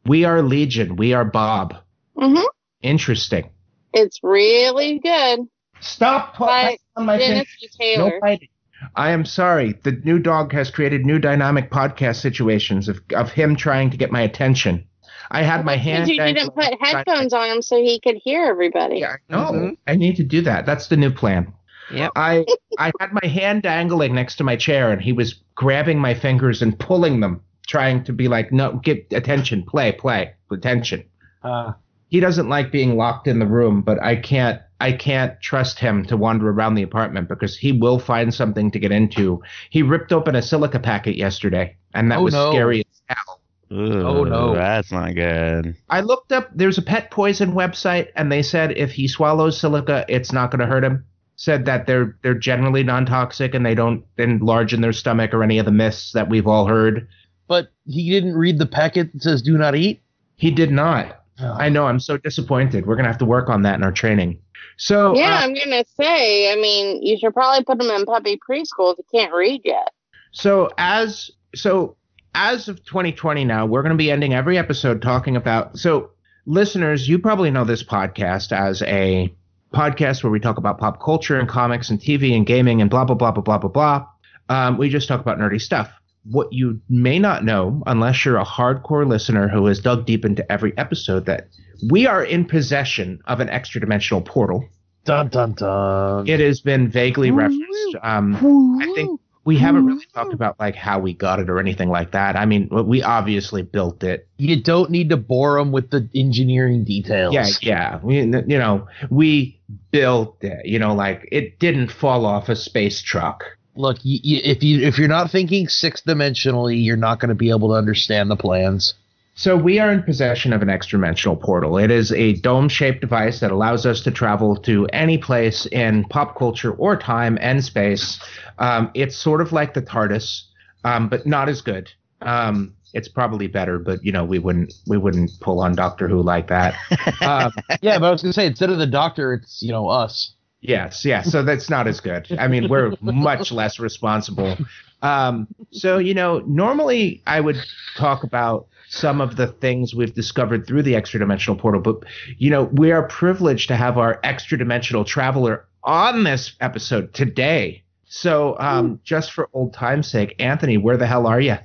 We are Legion. We are Bob. hmm Interesting. It's really good. Stop By putting on my Dennis finger. No Taylor. fighting. I am sorry. The new dog has created new dynamic podcast situations of, of him trying to get my attention. I had my hand. You didn't put headphones on him so he could hear everybody. Yeah, I know. Mhm. I need to do that. That's the new plan. Yep. I I had my hand dangling next to my chair, and he was grabbing my fingers and pulling them, trying to be like, "No, get attention, play, play, attention." Uh, he doesn't like being locked in the room, but I can't I can't trust him to wander around the apartment because he will find something to get into. He ripped open a silica packet yesterday, and that Oh, was no. scary as hell. Oh, no. that's not good. I looked up there's a pet poison website and they said if he swallows silica it's not going to hurt him. Said that they're they're generally non-toxic and they don't enlarge in their stomach or any of the myths that we've all heard. but he didn't read the packet that says "Do not eat." He did not. I know I'm so disappointed. We're going to have to work on that in our training. So Yeah, uh, I'm gonna say. I mean, you should probably put him in puppy preschool if he can't read yet. So as so as of 2020 now, we're going to be ending every episode talking about so listeners, you probably know this podcast as a podcast where we talk about pop culture and comics and TV and gaming and blah blah blah blah blah blah blah. Um, we just talk about nerdy stuff. What you may not know, unless you're a hardcore listener who has dug deep into every episode, that we are in possession of an extra dimensional portal. Dun dun dun. It has been vaguely referenced. Um, I think we haven't really mm-hmm. talked about like how we got it or anything like that. I mean, we obviously built it. you don't need to bore them with the engineering details. Yeah, yeah. We, you know, we built it. You know, like it didn't fall off a space truck. Look, you, you, if you if you're not thinking six dimensionally, you're not going to be able to understand the plans. So we are in possession of an extra-dimensional portal. It is a dome-shaped device that allows us to travel to any place in pop culture or time and space. Um, it's sort of like the TARDIS, um, but not as good. Um, it's probably better, but you know we wouldn't we wouldn't pull on Doctor Who like that. Um, Yeah, but I was going to say instead of the doctor, it's you know us. Yes, yeah. So that's not as good. I mean, we're much less responsible. Um, so you know, normally I would talk about some of the things we've discovered through the extra dimensional portal, but you know, we are privileged to have our extra dimensional traveler on this episode today. So, um, just for old time's sake, Anthony, where the hell are you?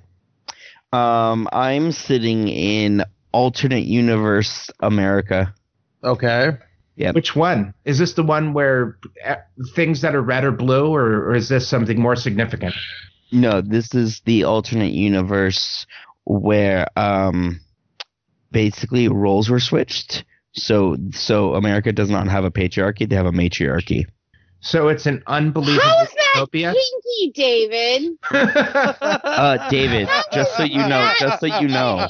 Um, I'm sitting in alternate universe America. Okay. Yeah. Which one? Is this the one where uh, things that are red or blue, or, or is this something more significant? No, this is the alternate universe where um basically roles were switched. So so America does not have a patriarchy, they have a matriarchy. So it's an unbelievable How's that utopia. kinky, David? Uh David, just so you know, just so you know,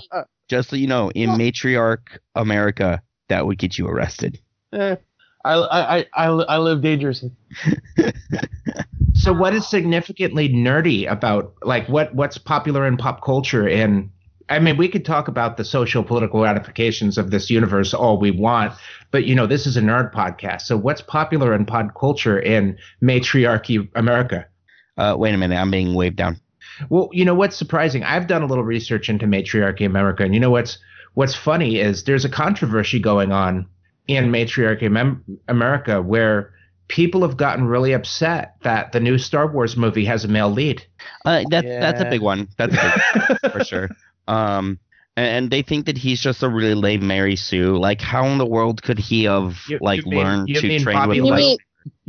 just so you know, in matriarch America, that would get you arrested. Eh, I, I, I, I, I live dangerously. so what is significantly nerdy about like what what's popular in pop culture and I mean we could talk about the social political ramifications of this universe all we want, but you know this is a nerd podcast. So what's popular in pop culture in matriarchy America? Uh wait a minute, I'm being waved down. Well, you know what's surprising? I've done a little research into matriarchy America, and you know what's what's funny is there's a controversy going on in matriarchy Mem- America where people have gotten really upset that the new Star Wars movie has a male lead. Uh that that's a big one. That's a big for sure. Um, and they think that he's just a really lame Mary Sue. Like, how in the world could he have You- like you mean- learned you to mean train Bobby with You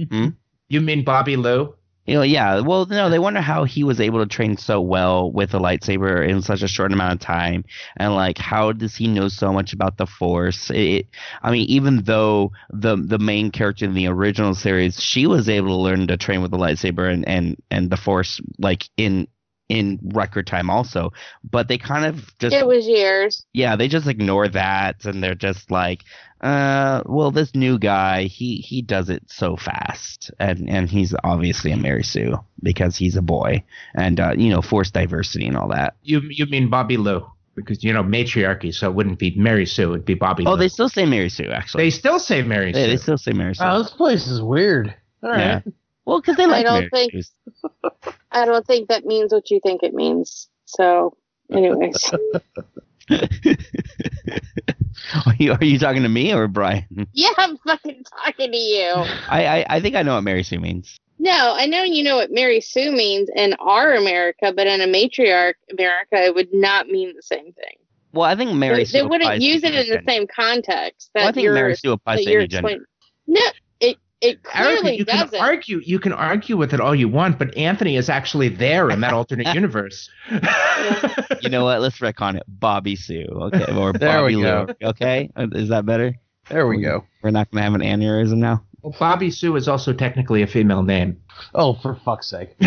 like, mean You mean Bobby Lou? You know, yeah. Well, no, they wonder how he was able to train so well with a lightsaber in such a short amount of time, and like, how does he know so much about the Force? It, it- I mean, even though the the main character in the original series, she was able to learn to train with the lightsaber and and and the Force like in in record time also but they kind of just it was years? yeah, they just ignore that and they're just like, uh, well, this new guy, he he does it so fast, and and he's obviously a Mary Sue because he's a boy, and uh, you know, forced diversity and all that. You you mean Bobby Lou? Because you know matriarchy, so it wouldn't be Mary Sue, it'd be Bobby. Oh, Lou. they still say Mary Sue actually. they still say Mary Yeah, Sue. they still say Mary Sue. Wow, this place is weird. All right. Yeah. well, because they I don't Mary think- I don't think that means what you think it means. So, anyways, are, you, are you talking to me or Brian? yeah, I'm fucking talking to you. I, I I think I know what Mary Sue means. No, I know you know what Mary Sue means in our America, but in a matriarch America, it would not mean the same thing. Well, I think Mary they Sue. they wouldn't use it in the same context. That Well, I think you're, Mary Sue applies to you're any gender. explaining. No, it it Erica, clearly you can doesn't. argue you can argue with it all you want, but Anthony is actually there in that alternate universe. You know what? Let's retcon it. Bobby Sue. Okay. Or There we Bobby go. Lou. Okay. Is that better? There we go. We're not going to have an aneurysm now. Well, Bobby Sue is also technically a female name. Oh, for fuck's sake.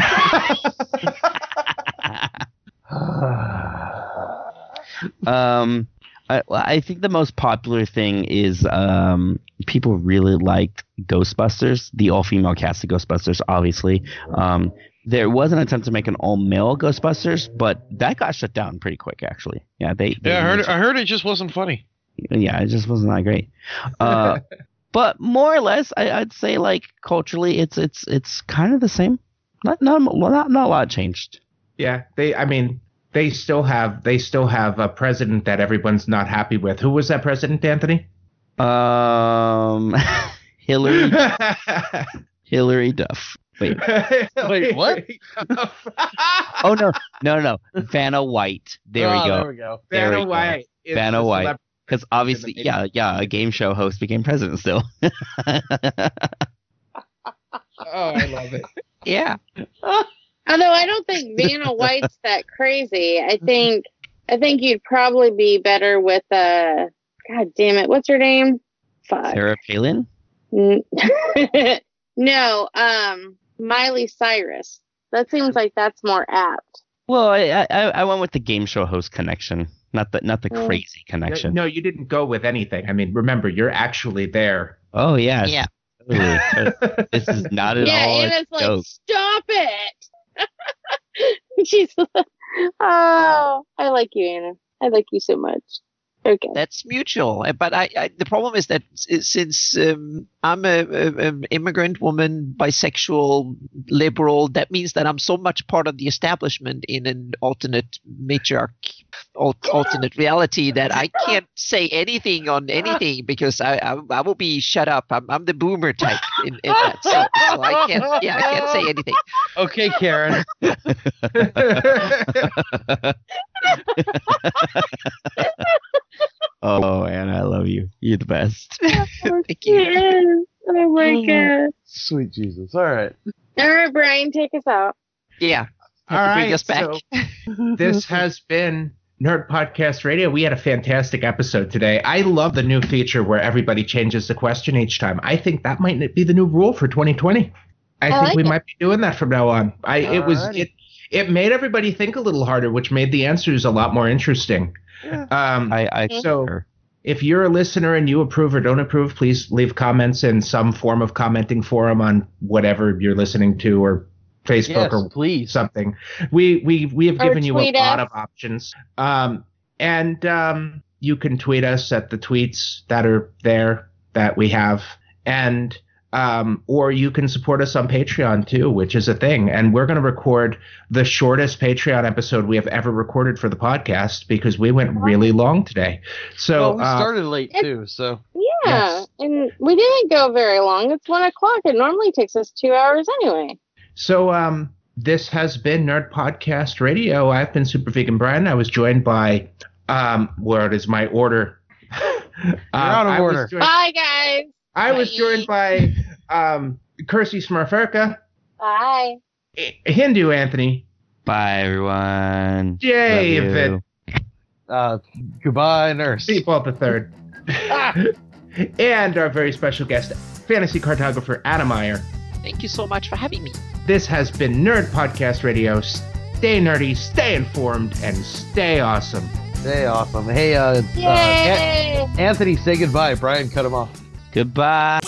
um, I, I think the most popular thing is um, people really liked Ghostbusters, the all female cast of Ghostbusters, obviously. Um, there was an attempt to make an all male Ghostbusters, but that got shut down pretty quick, actually. Yeah, they. they Yeah, I heard. I heard it just wasn't funny. yeah, it just wasn't that great. Uh, but more or less, I, I'd say like culturally, it's it's it's kind of the same. Not not not not a lot changed. Yeah, they. I mean, they still have they still have a president that everyone's not happy with. Who was that president, Anthony? Um, Hillary Hilary Duff. Wait, Wait, what? oh no, no, no, no, Vanna White. There Oh, we There go. we go. There Vanna go. White. is Vanna White. Because obviously, yeah, yeah, a game show host became president still. Oh, I love it. yeah. Although I don't think Vanna White's that crazy. I think I think you'd probably be better with uh God damn it, what's her name? Fuck. Sarah Palin. No, um Miley Cyrus. That seems like that's more apt. Well, I, I I went with the game show host connection, not the not the Mm. crazy connection. No, you didn't go with anything. I mean, remember, you're actually there. Oh yeah. Yeah. Totally. This is not at yeah, all. a Anna's like, joke. stop it. She's oh, I like you, Anna. I like you so much. Okay. That's mutual. Uh, But I, I the problem is that since um, I'm a, a, a immigrant woman, bisexual, liberal, that means that I'm so much part of the establishment in an alternate matriarch, al- alternate reality that I can't say anything on anything because I, I, I will be shut up. I'm, I'm the boomer type in, in that. So, so I can't. Yeah, I can't say anything. Okay, Karen. oh, Anna, I love you. You're the best. Thank you. Yes. Oh my oh, god. Sweet Jesus. All right. All right, Brian, take us out. Yeah. All Have to bring us back. so this has been Nerd Podcast Radio. We had a fantastic episode today. I love the new feature where everybody changes the question each time. I think that might be the new rule for 2020. I, I think like we it. might be doing that from now on. I it was Alrighty. it it made everybody think a little harder, which made the answers a lot more interesting. Um, I, I So- concur. if you're a listener and you approve or don't approve, please leave comments in some form of commenting forum on whatever you're listening to or Facebook Yes, or please. something. We we we have Or given you a tweet lot of options. Um, and um, you can tweet us at the tweets that are there that we have, and um, or you can support us on Patreon too, which is a thing. And we're going to record the shortest Patreon episode we have ever recorded for the podcast because we went really long today. So well, we uh, started late too, so Yeah, Yes. and we didn't go very long. It's one o'clock. It normally takes us two hours anyway. So um, this has been Nerd Podcast Radio. I've been Super Vegan Brian. I was joined by um, what is my order? You're out of order. Bye, guys. I was joined by um, Kersey Smurferica, Bye. Hindu Anthony, Bye, everyone. David, uh, goodbye, nurse. Seatbelt the Third, and our very special guest, fantasy cartographer Adam Meyer. Thank you so much for having me. This has been Nerd Podcast Radio. Stay nerdy, stay informed, and stay awesome. Stay awesome. Hey, uh, uh, Anthony, say goodbye. Brian cut him off. Goodbye.